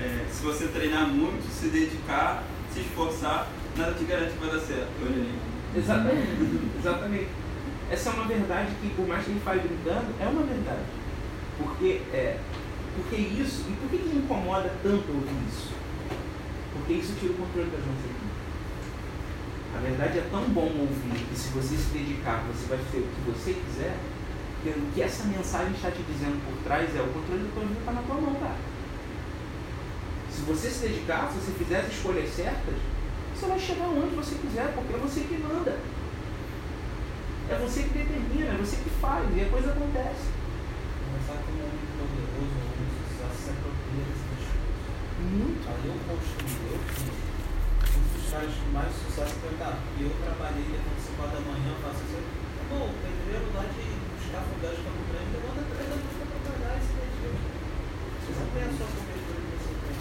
é, se você treinar muito, se dedicar, se esforçar, nada te garante que vai dar certo. Olha ali. Exatamente, exatamente. Essa é uma verdade que, por mais que ele fale brincando, é uma verdade. Porque, é, porque isso, e por que, que incomoda tanto ouvir isso? Porque isso tira o controle das nossas vidas. A verdade é tão bom ouvir que se você se dedicar, você vai ser o que você quiser, que o que essa mensagem está te dizendo por trás é o controle tua vida está na tua mão, cara. Se você se dedicar, se você fizer as escolhas certas, você vai chegar onde você quiser, porque é você que manda. É você que determina, é você que faz, e a coisa acontece. Começar como um homem poderoso, um sucesso, se apropria desse discurso. Muito. Aí eu construí, eu fiz. Um dos caras mais mais sucesso tá, porque eu trabalhei levando 5 horas da manhã, faço isso. Bom, eu deveria mudar de buscar fundar de Campo Grande, levanta 3 da manhã para trabalhar esse dia. Você não tem a sua cobertura que você tem.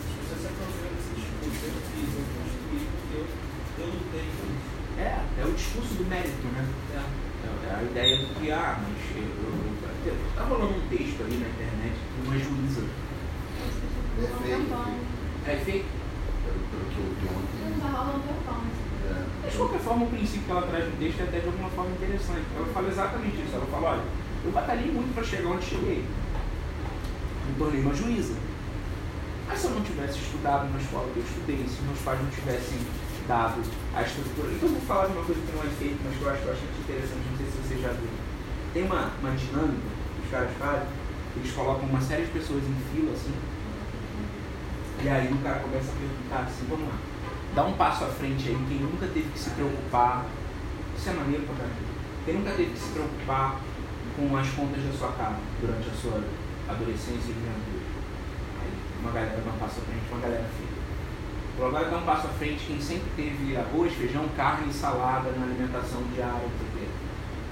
Se você sempre ouviu esse discurso, eu fiz, eu construí, porque eu, eu lutei por isso. É, é o discurso do mérito, né? É. É a ideia do que, ah, mas eu, eu, eu, tá rolando um texto aí na internet de uma juíza. É fake? Pelo, pelo vi ontem. É, Mas de qualquer forma, o princípio que ela traz no texto é até de alguma forma interessante. Ela fala exatamente isso. Ela fala, olha, eu batalhei muito para chegar onde cheguei. Me tornei uma juíza. Mas se eu não tivesse estudado na escola que eu estudei, se meus pais não tivessem dado a estrutura. Então eu vou falar de uma coisa que não é feita, mas que eu acho bastante interessante, não sei se você já viu. Tem uma, uma dinâmica que os caras fazem, eles colocam uma série de pessoas em fila assim, e aí o cara começa a perguntar assim, vamos lá, dá um passo à frente aí, quem nunca teve que se preocupar, isso é maneiro pra caramba, quem nunca teve que se preocupar com as contas da sua casa durante a sua adolescência e juventude. Aí uma galera dá um passo à frente, uma galera fica. Vou agora dar um passo à frente quem sempre teve arroz, feijão, carne e salada na alimentação diária, quê.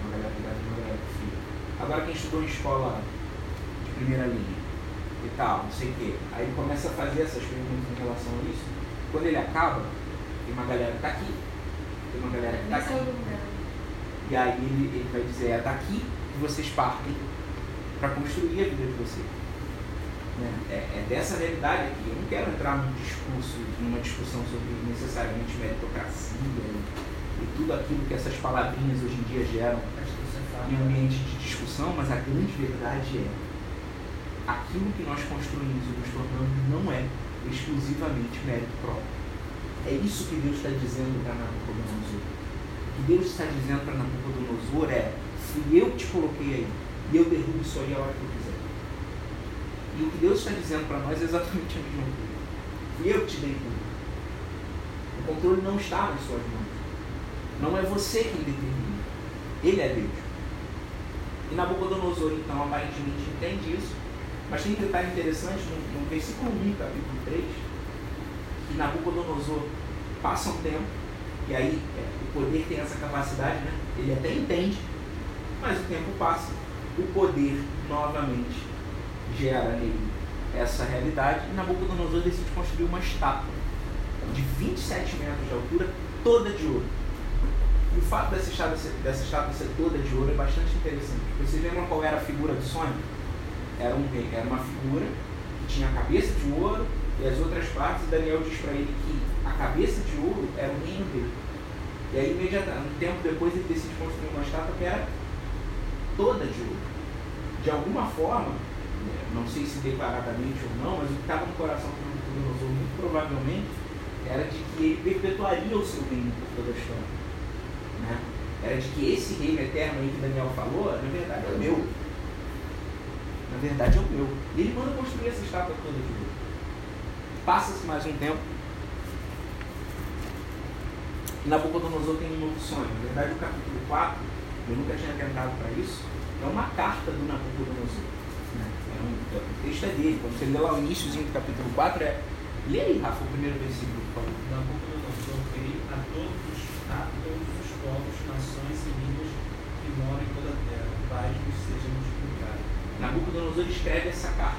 Uma galera dá uma galera fica. Agora quem estudou em escola de primeira linha e tal, não sei o quê. Aí ele começa a fazer essas perguntas em relação a isso. Quando ele acaba, tem uma galera que tá aqui, tem uma galera que tá aqui. E aí ele, ele vai dizer, é daqui que vocês partem para construir a vida de vocês. Né? É, é dessa realidade aqui. Eu não quero entrar num discurso, numa discussão sobre necessariamente meritocracia e, e tudo aquilo que essas palavrinhas hoje em dia geram em ambiente de discussão, mas a grande verdade é aquilo que nós construímos e nos tornamos não é exclusivamente mérito próprio. É isso que Deus está dizendo para Nabucodonosor. O que Deus está dizendo para Nabucodonosor é: fui eu te coloquei aí, e eu derrubo isso aí a hora que eu quiser. E o que Deus está dizendo para nós é exatamente a mesma coisa. Fui eu que te dei tudo. O controle não está nas suas mãos. Não é você quem determina. Ele é Deus. E Nabucodonosor, então, aparentemente entende isso. Mas tem um detalhe interessante no, no versículo 1, capítulo 3, que Nabucodonosor passa um tempo, e aí é, o poder tem essa capacidade, né? Ele até entende, mas o tempo passa, o poder novamente gera nele essa realidade, e Nabucodonosor decide construir uma estátua de 27 metros de altura, toda de ouro. E o fato dessa estátua, ser, dessa estátua ser toda de ouro é bastante interessante. Vocês lembram qual era a figura do sonho? Era, um, rei- era uma figura que tinha a cabeça de ouro e as outras partes, Daniel diz para ele que a cabeça de ouro era o reino dele. E aí, imediatamente, um tempo depois, ele decide construir uma estátua que era toda de ouro. De alguma forma, né, não sei se declaradamente ou não, mas o que estava no coração do Nabucodonosor, muito provavelmente, era de que ele perpetuaria o seu reino por toda a história. Né? Era de que esse reino eterno aí que Daniel falou, na verdade é meu. Na verdade é o meu. E ele manda construir essa estátua toda de ouro. Passa-se mais um tempo. Nabucodonosor tem um novo sonho. Na verdade, o capítulo 4, eu nunca tinha tentado para isso, é uma carta do Nabucodonosor. Né? É um, é- o texto é dele. Quando você lê lá o iníciozinho do capítulo 4, é. Lê aí, Rafa, o primeiro versículo. Nabucodonosor fez a todos, a todos os povos, nações e línguas que moram em toda a terra. Paz vos seja multiplicada. Nabucodonosor escreve essa carta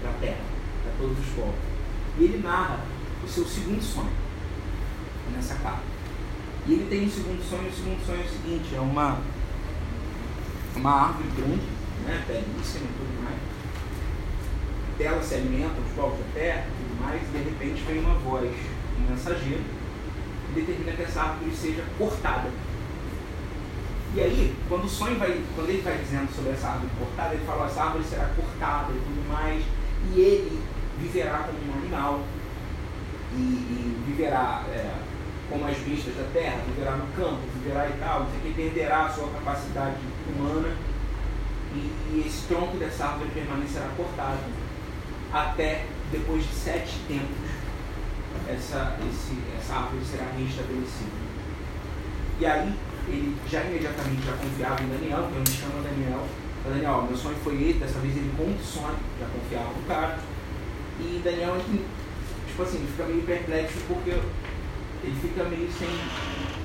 para a terra, para todos os povos. E ele narra o seu segundo sonho nessa carta. E ele tem um segundo sonho, o segundo sonho é o seguinte, é uma, uma árvore grande, né, belíssima e tudo mais. Dela se alimenta os povos da terra e tudo mais, e de repente vem uma voz, um mensageiro, que determina que essa árvore seja cortada. E aí, quando o sonho vai, quando ele vai dizendo sobre essa árvore cortada, ele fala, essa árvore será cortada e tudo mais, e ele viverá como um animal, e, e viverá é, como as bestas da terra, viverá no campo, viverá e tal, não sei o que, perderá a sua capacidade humana, e, e esse tronco dessa árvore permanecerá cortado até depois de sete tempos essa, esse, essa árvore será reestabelecida. E aí, ele já imediatamente já confiava em Daniel, que ele chama Daniel. Fala, Daniel, meu sonho foi esse, dessa vez ele conta o sonho, já confiava no cara. E Daniel, ele, tipo assim, ele fica meio perplexo porque ele fica meio sem.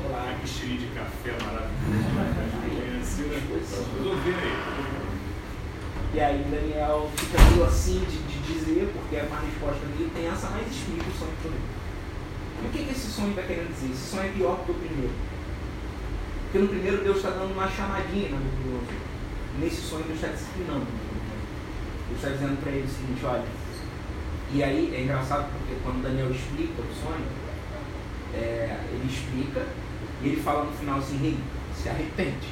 Olá, que cheirinho de café maravilhoso. Tô ouvindo aí. E aí Daniel fica meio assim de, de dizer, porque é uma resposta meio tensa, mas explica o sonho para ele. E o que, que esse sonho está querendo dizer? Esse sonho é pior que o primeiro. Porque no primeiro Deus está dando uma chamadinha na Bíblia. Nesse sonho Deus está disciplinando. Deus está dizendo para ele o seguinte, olha. E aí é engraçado porque quando Daniel explica o sonho, é, ele explica e ele fala no final assim, rei, se arrepende.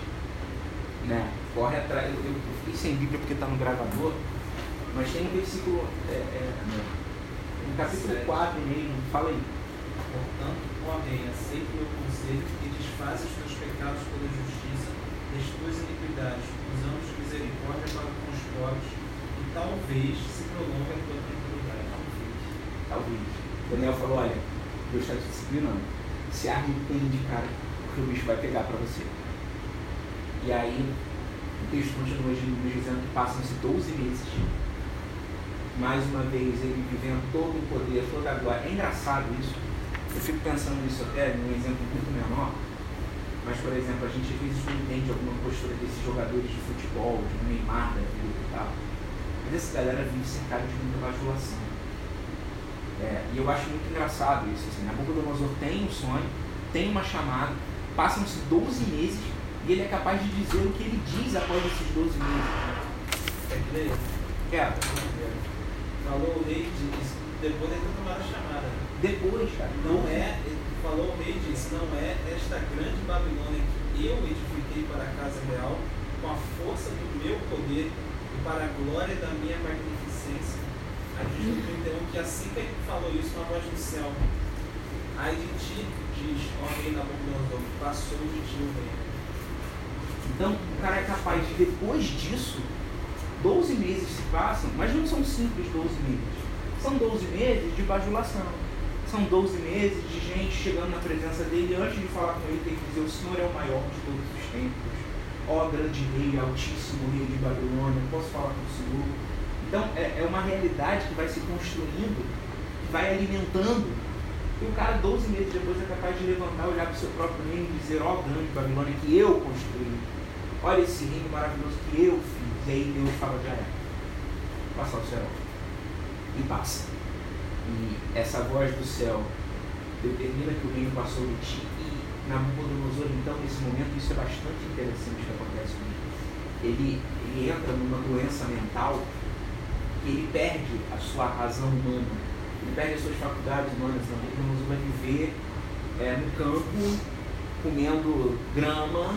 Né? Corre atrás. Eu, eu fiquei sem Bíblia porque está no gravador, mas tem um versículo é, é, no capítulo 4 mesmo, fala aí. Portanto, homem, aceita o meu conselho e desfaz os teus pecados pela justiça, das tuas iniquidades, usando de misericórdia para com os pobres, e talvez se prolongue a tua tranquilidade. Talvez. Daniel falou, olha, Deus está te disciplinando. Se arrepende, cara, porque o bicho vai pegar para você. E aí, o texto continua dizendo que passam-se 12 meses. Mais uma vez, ele vivendo todo o poder, toda a glória. É engraçado isso. Eu fico pensando nisso até num exemplo muito menor. Mas, por exemplo, a gente às vezes não entende alguma postura desses jogadores de futebol, de um Neymar da vida e tal. Mas essa galera vive cercada de muita bajulação. É, e eu acho muito engraçado isso. Assim, Nabucodonosor tem um sonho, tem uma chamada, passam-se 12 meses e ele é capaz de dizer o que ele diz após esses 12 meses. Quer dizer, Quero. falou o rei disse, depois ele tomar a chamada. Depois, cara. Não é, ele falou o rei disse, não é esta grande Babilônia que eu edifiquei para a casa real, com a força do meu poder e para a glória da minha magnificência. Aí diz no 31 que assim que ele falou isso, uma voz do céu. Ai de ti, diz, ó rei Nabucodonosor, passou de ti o reino. Então, o cara é capaz de, depois disso, 12 meses se passam, mas não são simples 12 meses. São 12 meses de bajulação. São 12 meses de gente chegando na presença dele, antes de falar com ele, tem que dizer: O Senhor é o maior de todos os tempos. Ó grande rei, altíssimo rei de Babilônia, posso falar com o Senhor? Então, é, é uma realidade que vai se construindo, que vai alimentando. E o cara, 12 meses depois, é capaz de levantar, olhar para o seu próprio reino e dizer: Ó grande Babilônia, que eu construí. Olha esse reino maravilhoso que eu fiz. E aí Deus fala: Já é. Passa o céu. E passa. E essa voz do céu determina que o reino passou de ti. E Nabucodonosor, então, nesse momento, isso é bastante interessante que acontece com ele. Ele, entra numa doença mental que ele perde a sua razão humana. Ele perde as suas faculdades humanas. Nabucodonosor vai viver é, no campo, comendo grama,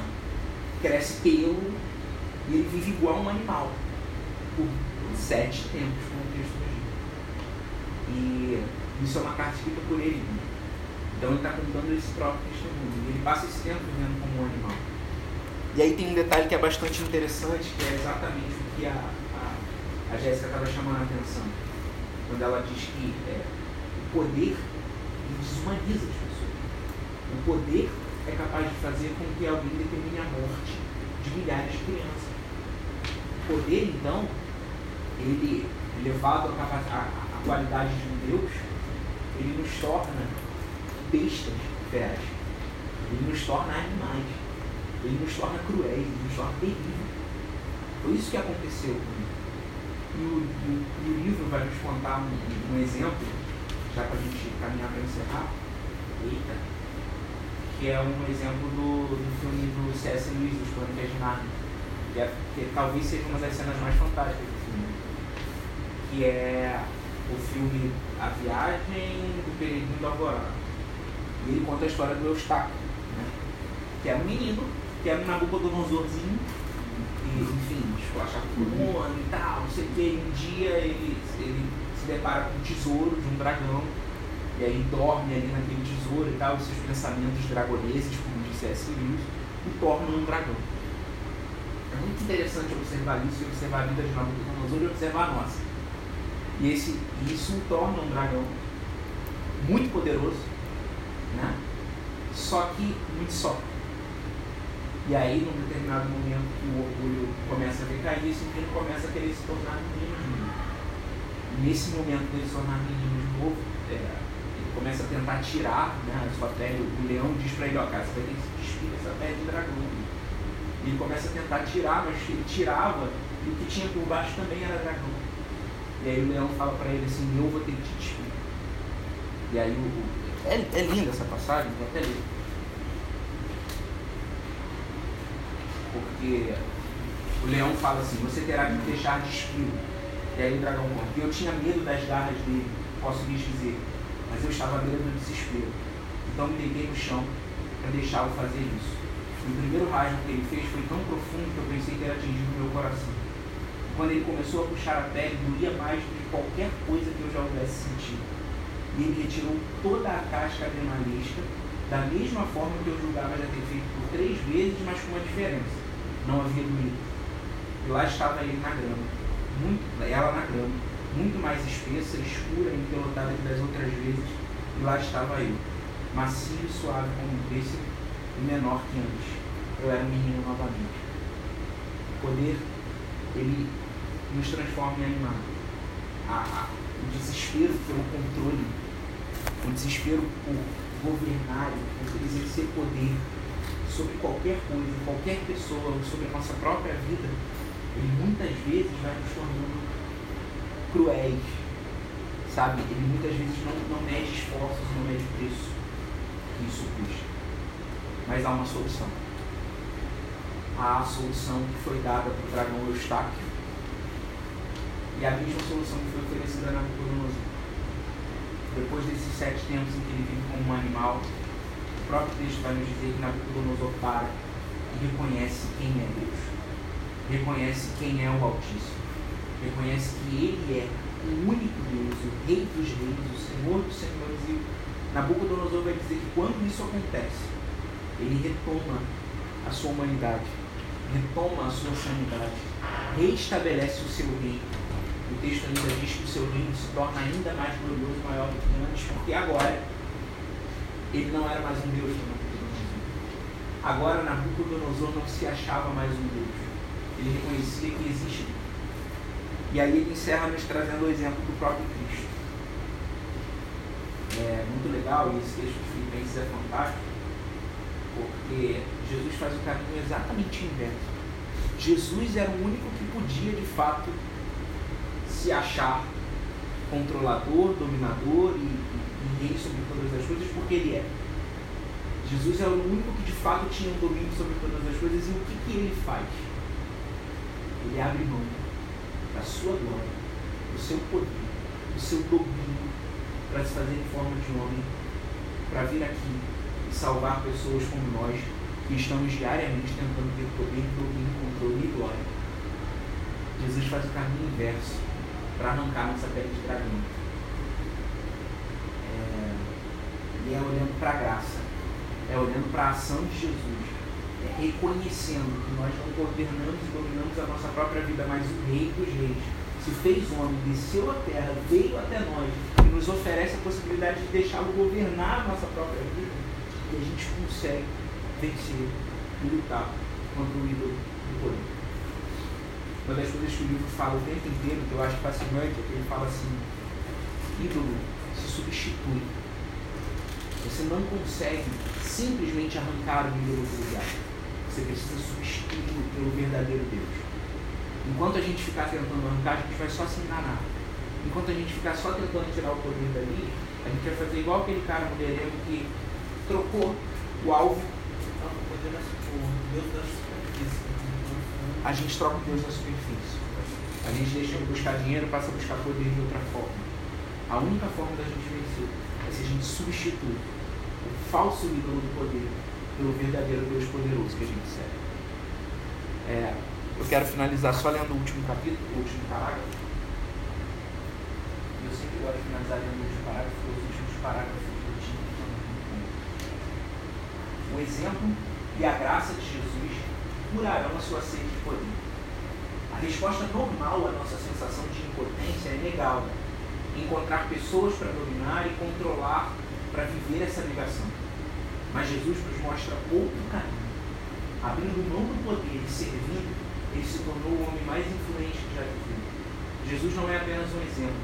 cresce pelo, e ele vive igual um animal. Por sete tempos, como o texto nos diz. E isso é uma carta escrita por ele. Então ele está contando esse próprio testemunho. E ele passa esse tempo vivendo como um animal. E aí tem um detalhe que é bastante interessante, que é exatamente o que a, a, a Jéssica estava chamando a atenção. Quando ela diz que é, o poder desumaniza as pessoas. O poder é capaz de fazer com que alguém determine a morte de milhares de crianças. O poder, então, ele, levado à, qualidade de um Deus, ele nos torna bestas feras. Ele nos torna animais. Ele nos torna cruéis, ele nos torna terríveis. Foi isso que aconteceu. E o, e o livro vai nos contar um, um exemplo, já para a gente caminhar para encerrar. Eita! Que é um exemplo do, do filme do C.S. Lewis, Os Crônicas de Narnia. Que, é, que talvez seja uma das cenas mais fantásticas do filme. Que é o filme A Viagem do Peregrino do Alvorada. E ele conta a história do Eustáquio, né? que é um menino, que é um Nabucodonosorzinho, e, enfim, esculachar por um ano e tal, não sei o que. Um dia ele, ele se depara com um tesouro de um dragão, e aí dorme ali naquele tesouro e tal, e seus pensamentos dragoneses, como disse C.S. Lewis, o tornam um dragão. É muito interessante observar isso, e observar a vida de Nabucodonosor e observar a nossa. E esse, isso o torna um dragão muito poderoso, né? só que muito só. E aí, num determinado momento que o orgulho começa a decair, esse menino começa a querer se tornar menino de novo. Nesse momento dele se tornar menino de novo, é, ele começa a tentar tirar né, a sua pele. O leão diz para ele, ó, cara, você vai ter que despir essa pele de dragão. E ele começa a tentar tirar, mas ele tirava e o que tinha por baixo também era dragão. E aí o leão fala para ele assim, eu vou ter que te despir. E aí o, é, é linda essa passagem, vou até ler. Porque o leão fala assim, você terá que deixar despido. E aí o dragão conta, eu tinha medo das garras dele, posso lhes dizer, mas eu estava à beira do desespero. Então me deitei no chão para deixá-lo fazer isso. E o primeiro rasgo que ele fez foi tão profundo que eu pensei que era atingido o meu coração. Quando ele começou a puxar a pele, doía mais do que qualquer coisa que eu já houvesse sentido. E ele retirou toda a casca adrenalística, da mesma forma que eu julgava já ter feito por três vezes, mas com uma diferença. Não havia doído. E lá estava ele na grama, muito, ela na grama, muito mais espessa, escura, empelotada que das outras vezes, e lá estava eu, macio e suave como um pêssego e menor que antes. Eu era um menino novamente. O poder, ele nos transforma em animal. A, a, o desespero pelo controle, o desespero por governar, por exercer poder sobre qualquer coisa, qualquer pessoa, sobre a nossa própria vida, ele muitas vezes vai nos tornando cruéis, sabe? Ele muitas vezes não, não mede esforços, não mede preço que isso custa. Mas há uma solução. Há a solução que foi dada para o dragão Eustáquio e a mesma solução que foi oferecida na Nabucodonosor. Depois desses sete tempos em que ele vive como um animal, o próprio texto vai nos dizer que Nabucodonosor para e reconhece quem é Deus. Reconhece quem é o Altíssimo. Reconhece que ele é o único Deus, o Rei dos Reis, o Senhor dos Senhores. E Nabucodonosor vai dizer que quando isso acontece, ele retoma a sua humanidade, retoma a sua sanidade, reestabelece o seu reino o texto ainda diz que o seu reino se torna ainda mais glorioso maior do que antes, porque agora ele não era mais um Deus Nabucodonosor. Agora Nabucodonosor não se achava mais um Deus. Ele reconhecia que existe. E aí ele encerra nos trazendo o exemplo do próprio Cristo. É muito legal, e esse texto de Filipenses é fantástico, porque Jesus faz o caminho exatamente inverso. Jesus era o único que podia, de fato, se achar controlador, dominador e, e, rei sobre todas as coisas, porque ele é. Jesus é o único que de fato tinha um domínio sobre todas as coisas e o que, que ele faz? Ele abre mão da sua glória, do seu poder, do seu domínio para se fazer em forma de homem, para vir aqui e salvar pessoas como nós que estamos diariamente tentando ter poder, domínio, controle e glória. Jesus faz o caminho inverso para arrancar nossa pele de dragão. É, e é olhando para a graça, é olhando para a ação de Jesus, é reconhecendo que nós não governamos e dominamos a nossa própria vida, mas o Rei dos Reis se fez homem, desceu à terra, veio até nós e nos oferece a possibilidade de deixá-lo governar a nossa própria vida e a gente consegue vencer e lutar contra o ídolo do poder. Uma das coisas que o livro fala o tempo inteiro, que eu acho fascinante, é que ele fala assim, ídolo se substitui. Você não consegue simplesmente arrancar o ídolo do lugar. Você precisa substituí-lo pelo verdadeiro Deus. Enquanto a gente ficar tentando arrancar, a gente vai só se enganar. Enquanto a gente ficar só tentando tirar o poder dali, a gente vai fazer igual aquele cara mulherengo que trocou o alvo. Deus da superfície a gente troca Deus na superfície. A gente deixa de buscar dinheiro passa a buscar poder de outra forma. A única forma da gente vencer é se a gente substitui o falso ídolo do poder pelo verdadeiro Deus poderoso que a gente serve. É, eu quero finalizar só lendo o último capítulo, o último parágrafo. Eu sempre gosto de finalizar lendo o último parágrafo, os últimos parágrafos do time O exemplo e a graça de Jesus curarão a sua sede de poder. A resposta normal à nossa sensação de impotência é negá-la, encontrar pessoas para dominar e controlar para viver essa negação. Mas Jesus nos mostra outro caminho. Abrindo mão do poder e servindo, ele se tornou o homem mais influente que já viveu. Jesus não é apenas um exemplo,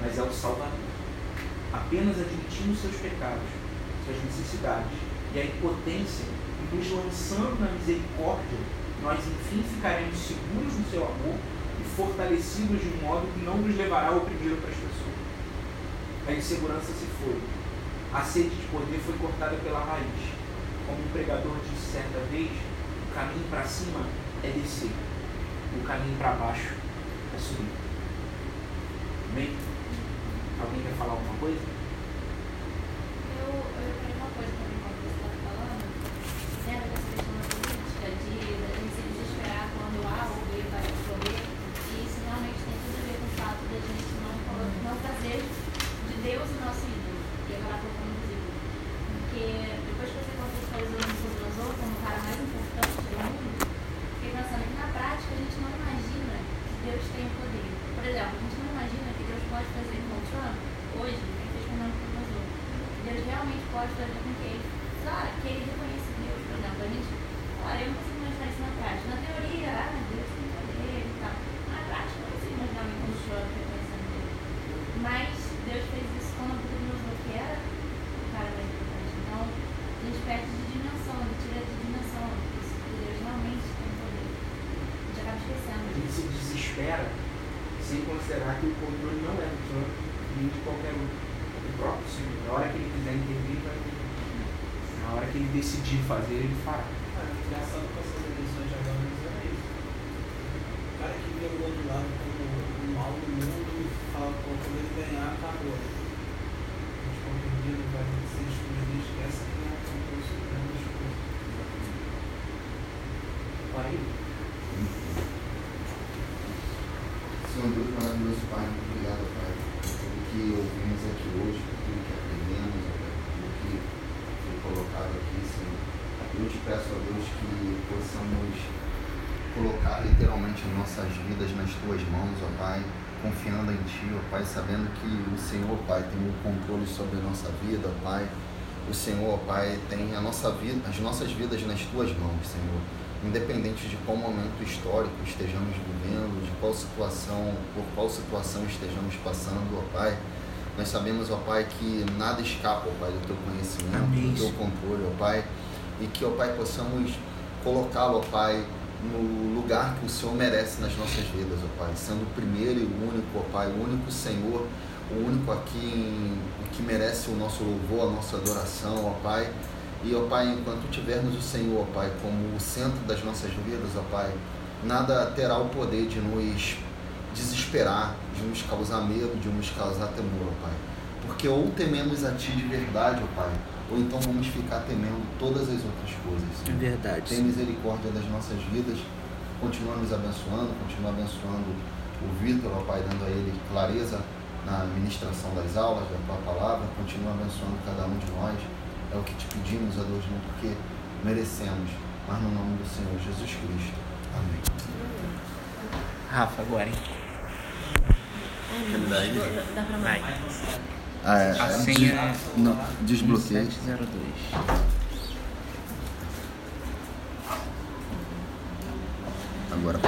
mas é o Salvador. apenas admitindo seus pecados, suas necessidades e a impotência, e nos lançando na misericórdia, nós enfim ficaremos seguros no seu amor e fortalecidos de um modo que não nos levará a oprimir outras pessoas. A insegurança se foi. A sede de poder foi cortada pela raiz. Como um pregador disse certa vez, o caminho para cima é descer, o caminho para baixo é subir. Amém? Alguém quer falar alguma coisa? Eu, eu quero uma coisa também, quando você estava falando, lembra dessa questão da política, de a gente se desesperar quando há ou B vai escolher, e isso realmente tem tudo a ver com o fato da gente não, colo- não fazer de Deus o nosso ídolo, e acabar colocando os ídolos. Porque depois que você contextualizou o Nabucodonosor como o cara mais importante do mundo, fiquei pensando que na prática a gente não imagina que Deus tem o poder. Por exemplo, a gente não imagina que Deus pode fazer com o Trump hoje, o que ele fez com o Nabucodonosor. Deus realmente pode fazer com que ele, claro, que ele reconheça Deus, por exemplo. A gente, olha, eu não consigo imaginar isso na prática. Na teoria, ah, Deus tem poder e tal. Na prática, eu não consigo imaginar um Trump reconhecendo Deus. Mas Deus fez isso com o Nabucodonosor, que era o cara mais importante. Então, a gente perde de dimensão, a gente tira de dimensão isso, que Deus realmente tem poder. A gente acaba esquecendo. A gente se desespera sem considerar que o controle não é do Trump nem de qualquer um. O próprio Senhor. Na hora que ele quiser intervir, vai intervir. Na hora que ele decidir fazer, ele fará. Cara, engraçado com essas eleições de agora, mas era isso. O cara que via o outro lado como o mal do mundo e fala, pô, quando ele ganhar, acabou. A gente compreendido, vai ser excluído, esquece que é o controle supremo das coisas. Aí. Senhor Deus maravilhoso, Pai, muito obrigado, Pai, tudo que ouvimos aqui hoje, tudo que aprendemos, Pai, por tudo que foi colocado aqui, Senhor. Eu te peço, ó Deus, que possamos colocar literalmente as nossas vidas nas tuas mãos, ó Pai, confiando em Ti, ó Pai, sabendo que o Senhor, Pai, tem o controle sobre a nossa vida, ó Pai. O Senhor, ó Pai, tem a nossa vida, as nossas vidas nas tuas mãos, Senhor independente de qual momento histórico estejamos vivendo, de qual situação, por qual situação estejamos passando, ó Pai, nós sabemos, ó Pai, que nada escapa, ó Pai, do Teu conhecimento, Amém. do Teu controle, ó Pai, e que, ó Pai, possamos colocá-lo, ó Pai, no lugar que o Senhor merece nas nossas vidas, ó Pai, sendo o primeiro e o único, ó Pai, o único Senhor, o único aqui em- que merece o nosso louvor, a nossa adoração, ó Pai, e, ó Pai, enquanto tivermos o Senhor, ó Pai, como o centro das nossas vidas, ó Pai, nada terá o poder de nos desesperar, de nos causar medo, de nos causar temor, ó Pai. Porque ou tememos a Ti de verdade, ó Pai, ou então vamos ficar temendo todas as outras coisas. Senhor. verdade. Tem misericórdia das nossas vidas, continua nos abençoando, continua abençoando o Vitor, ó Pai, dando a ele clareza na ministração das aulas, da tua palavra, continua abençoando cada um de nós. É o que te pedimos, ó Deus, não porque merecemos, mas no nome do Senhor Jesus Cristo. Amém. Rafa, agora, hein? Dá pra Vai. Ah, é, A é, senha é não, desbloqueio. 1702. Agora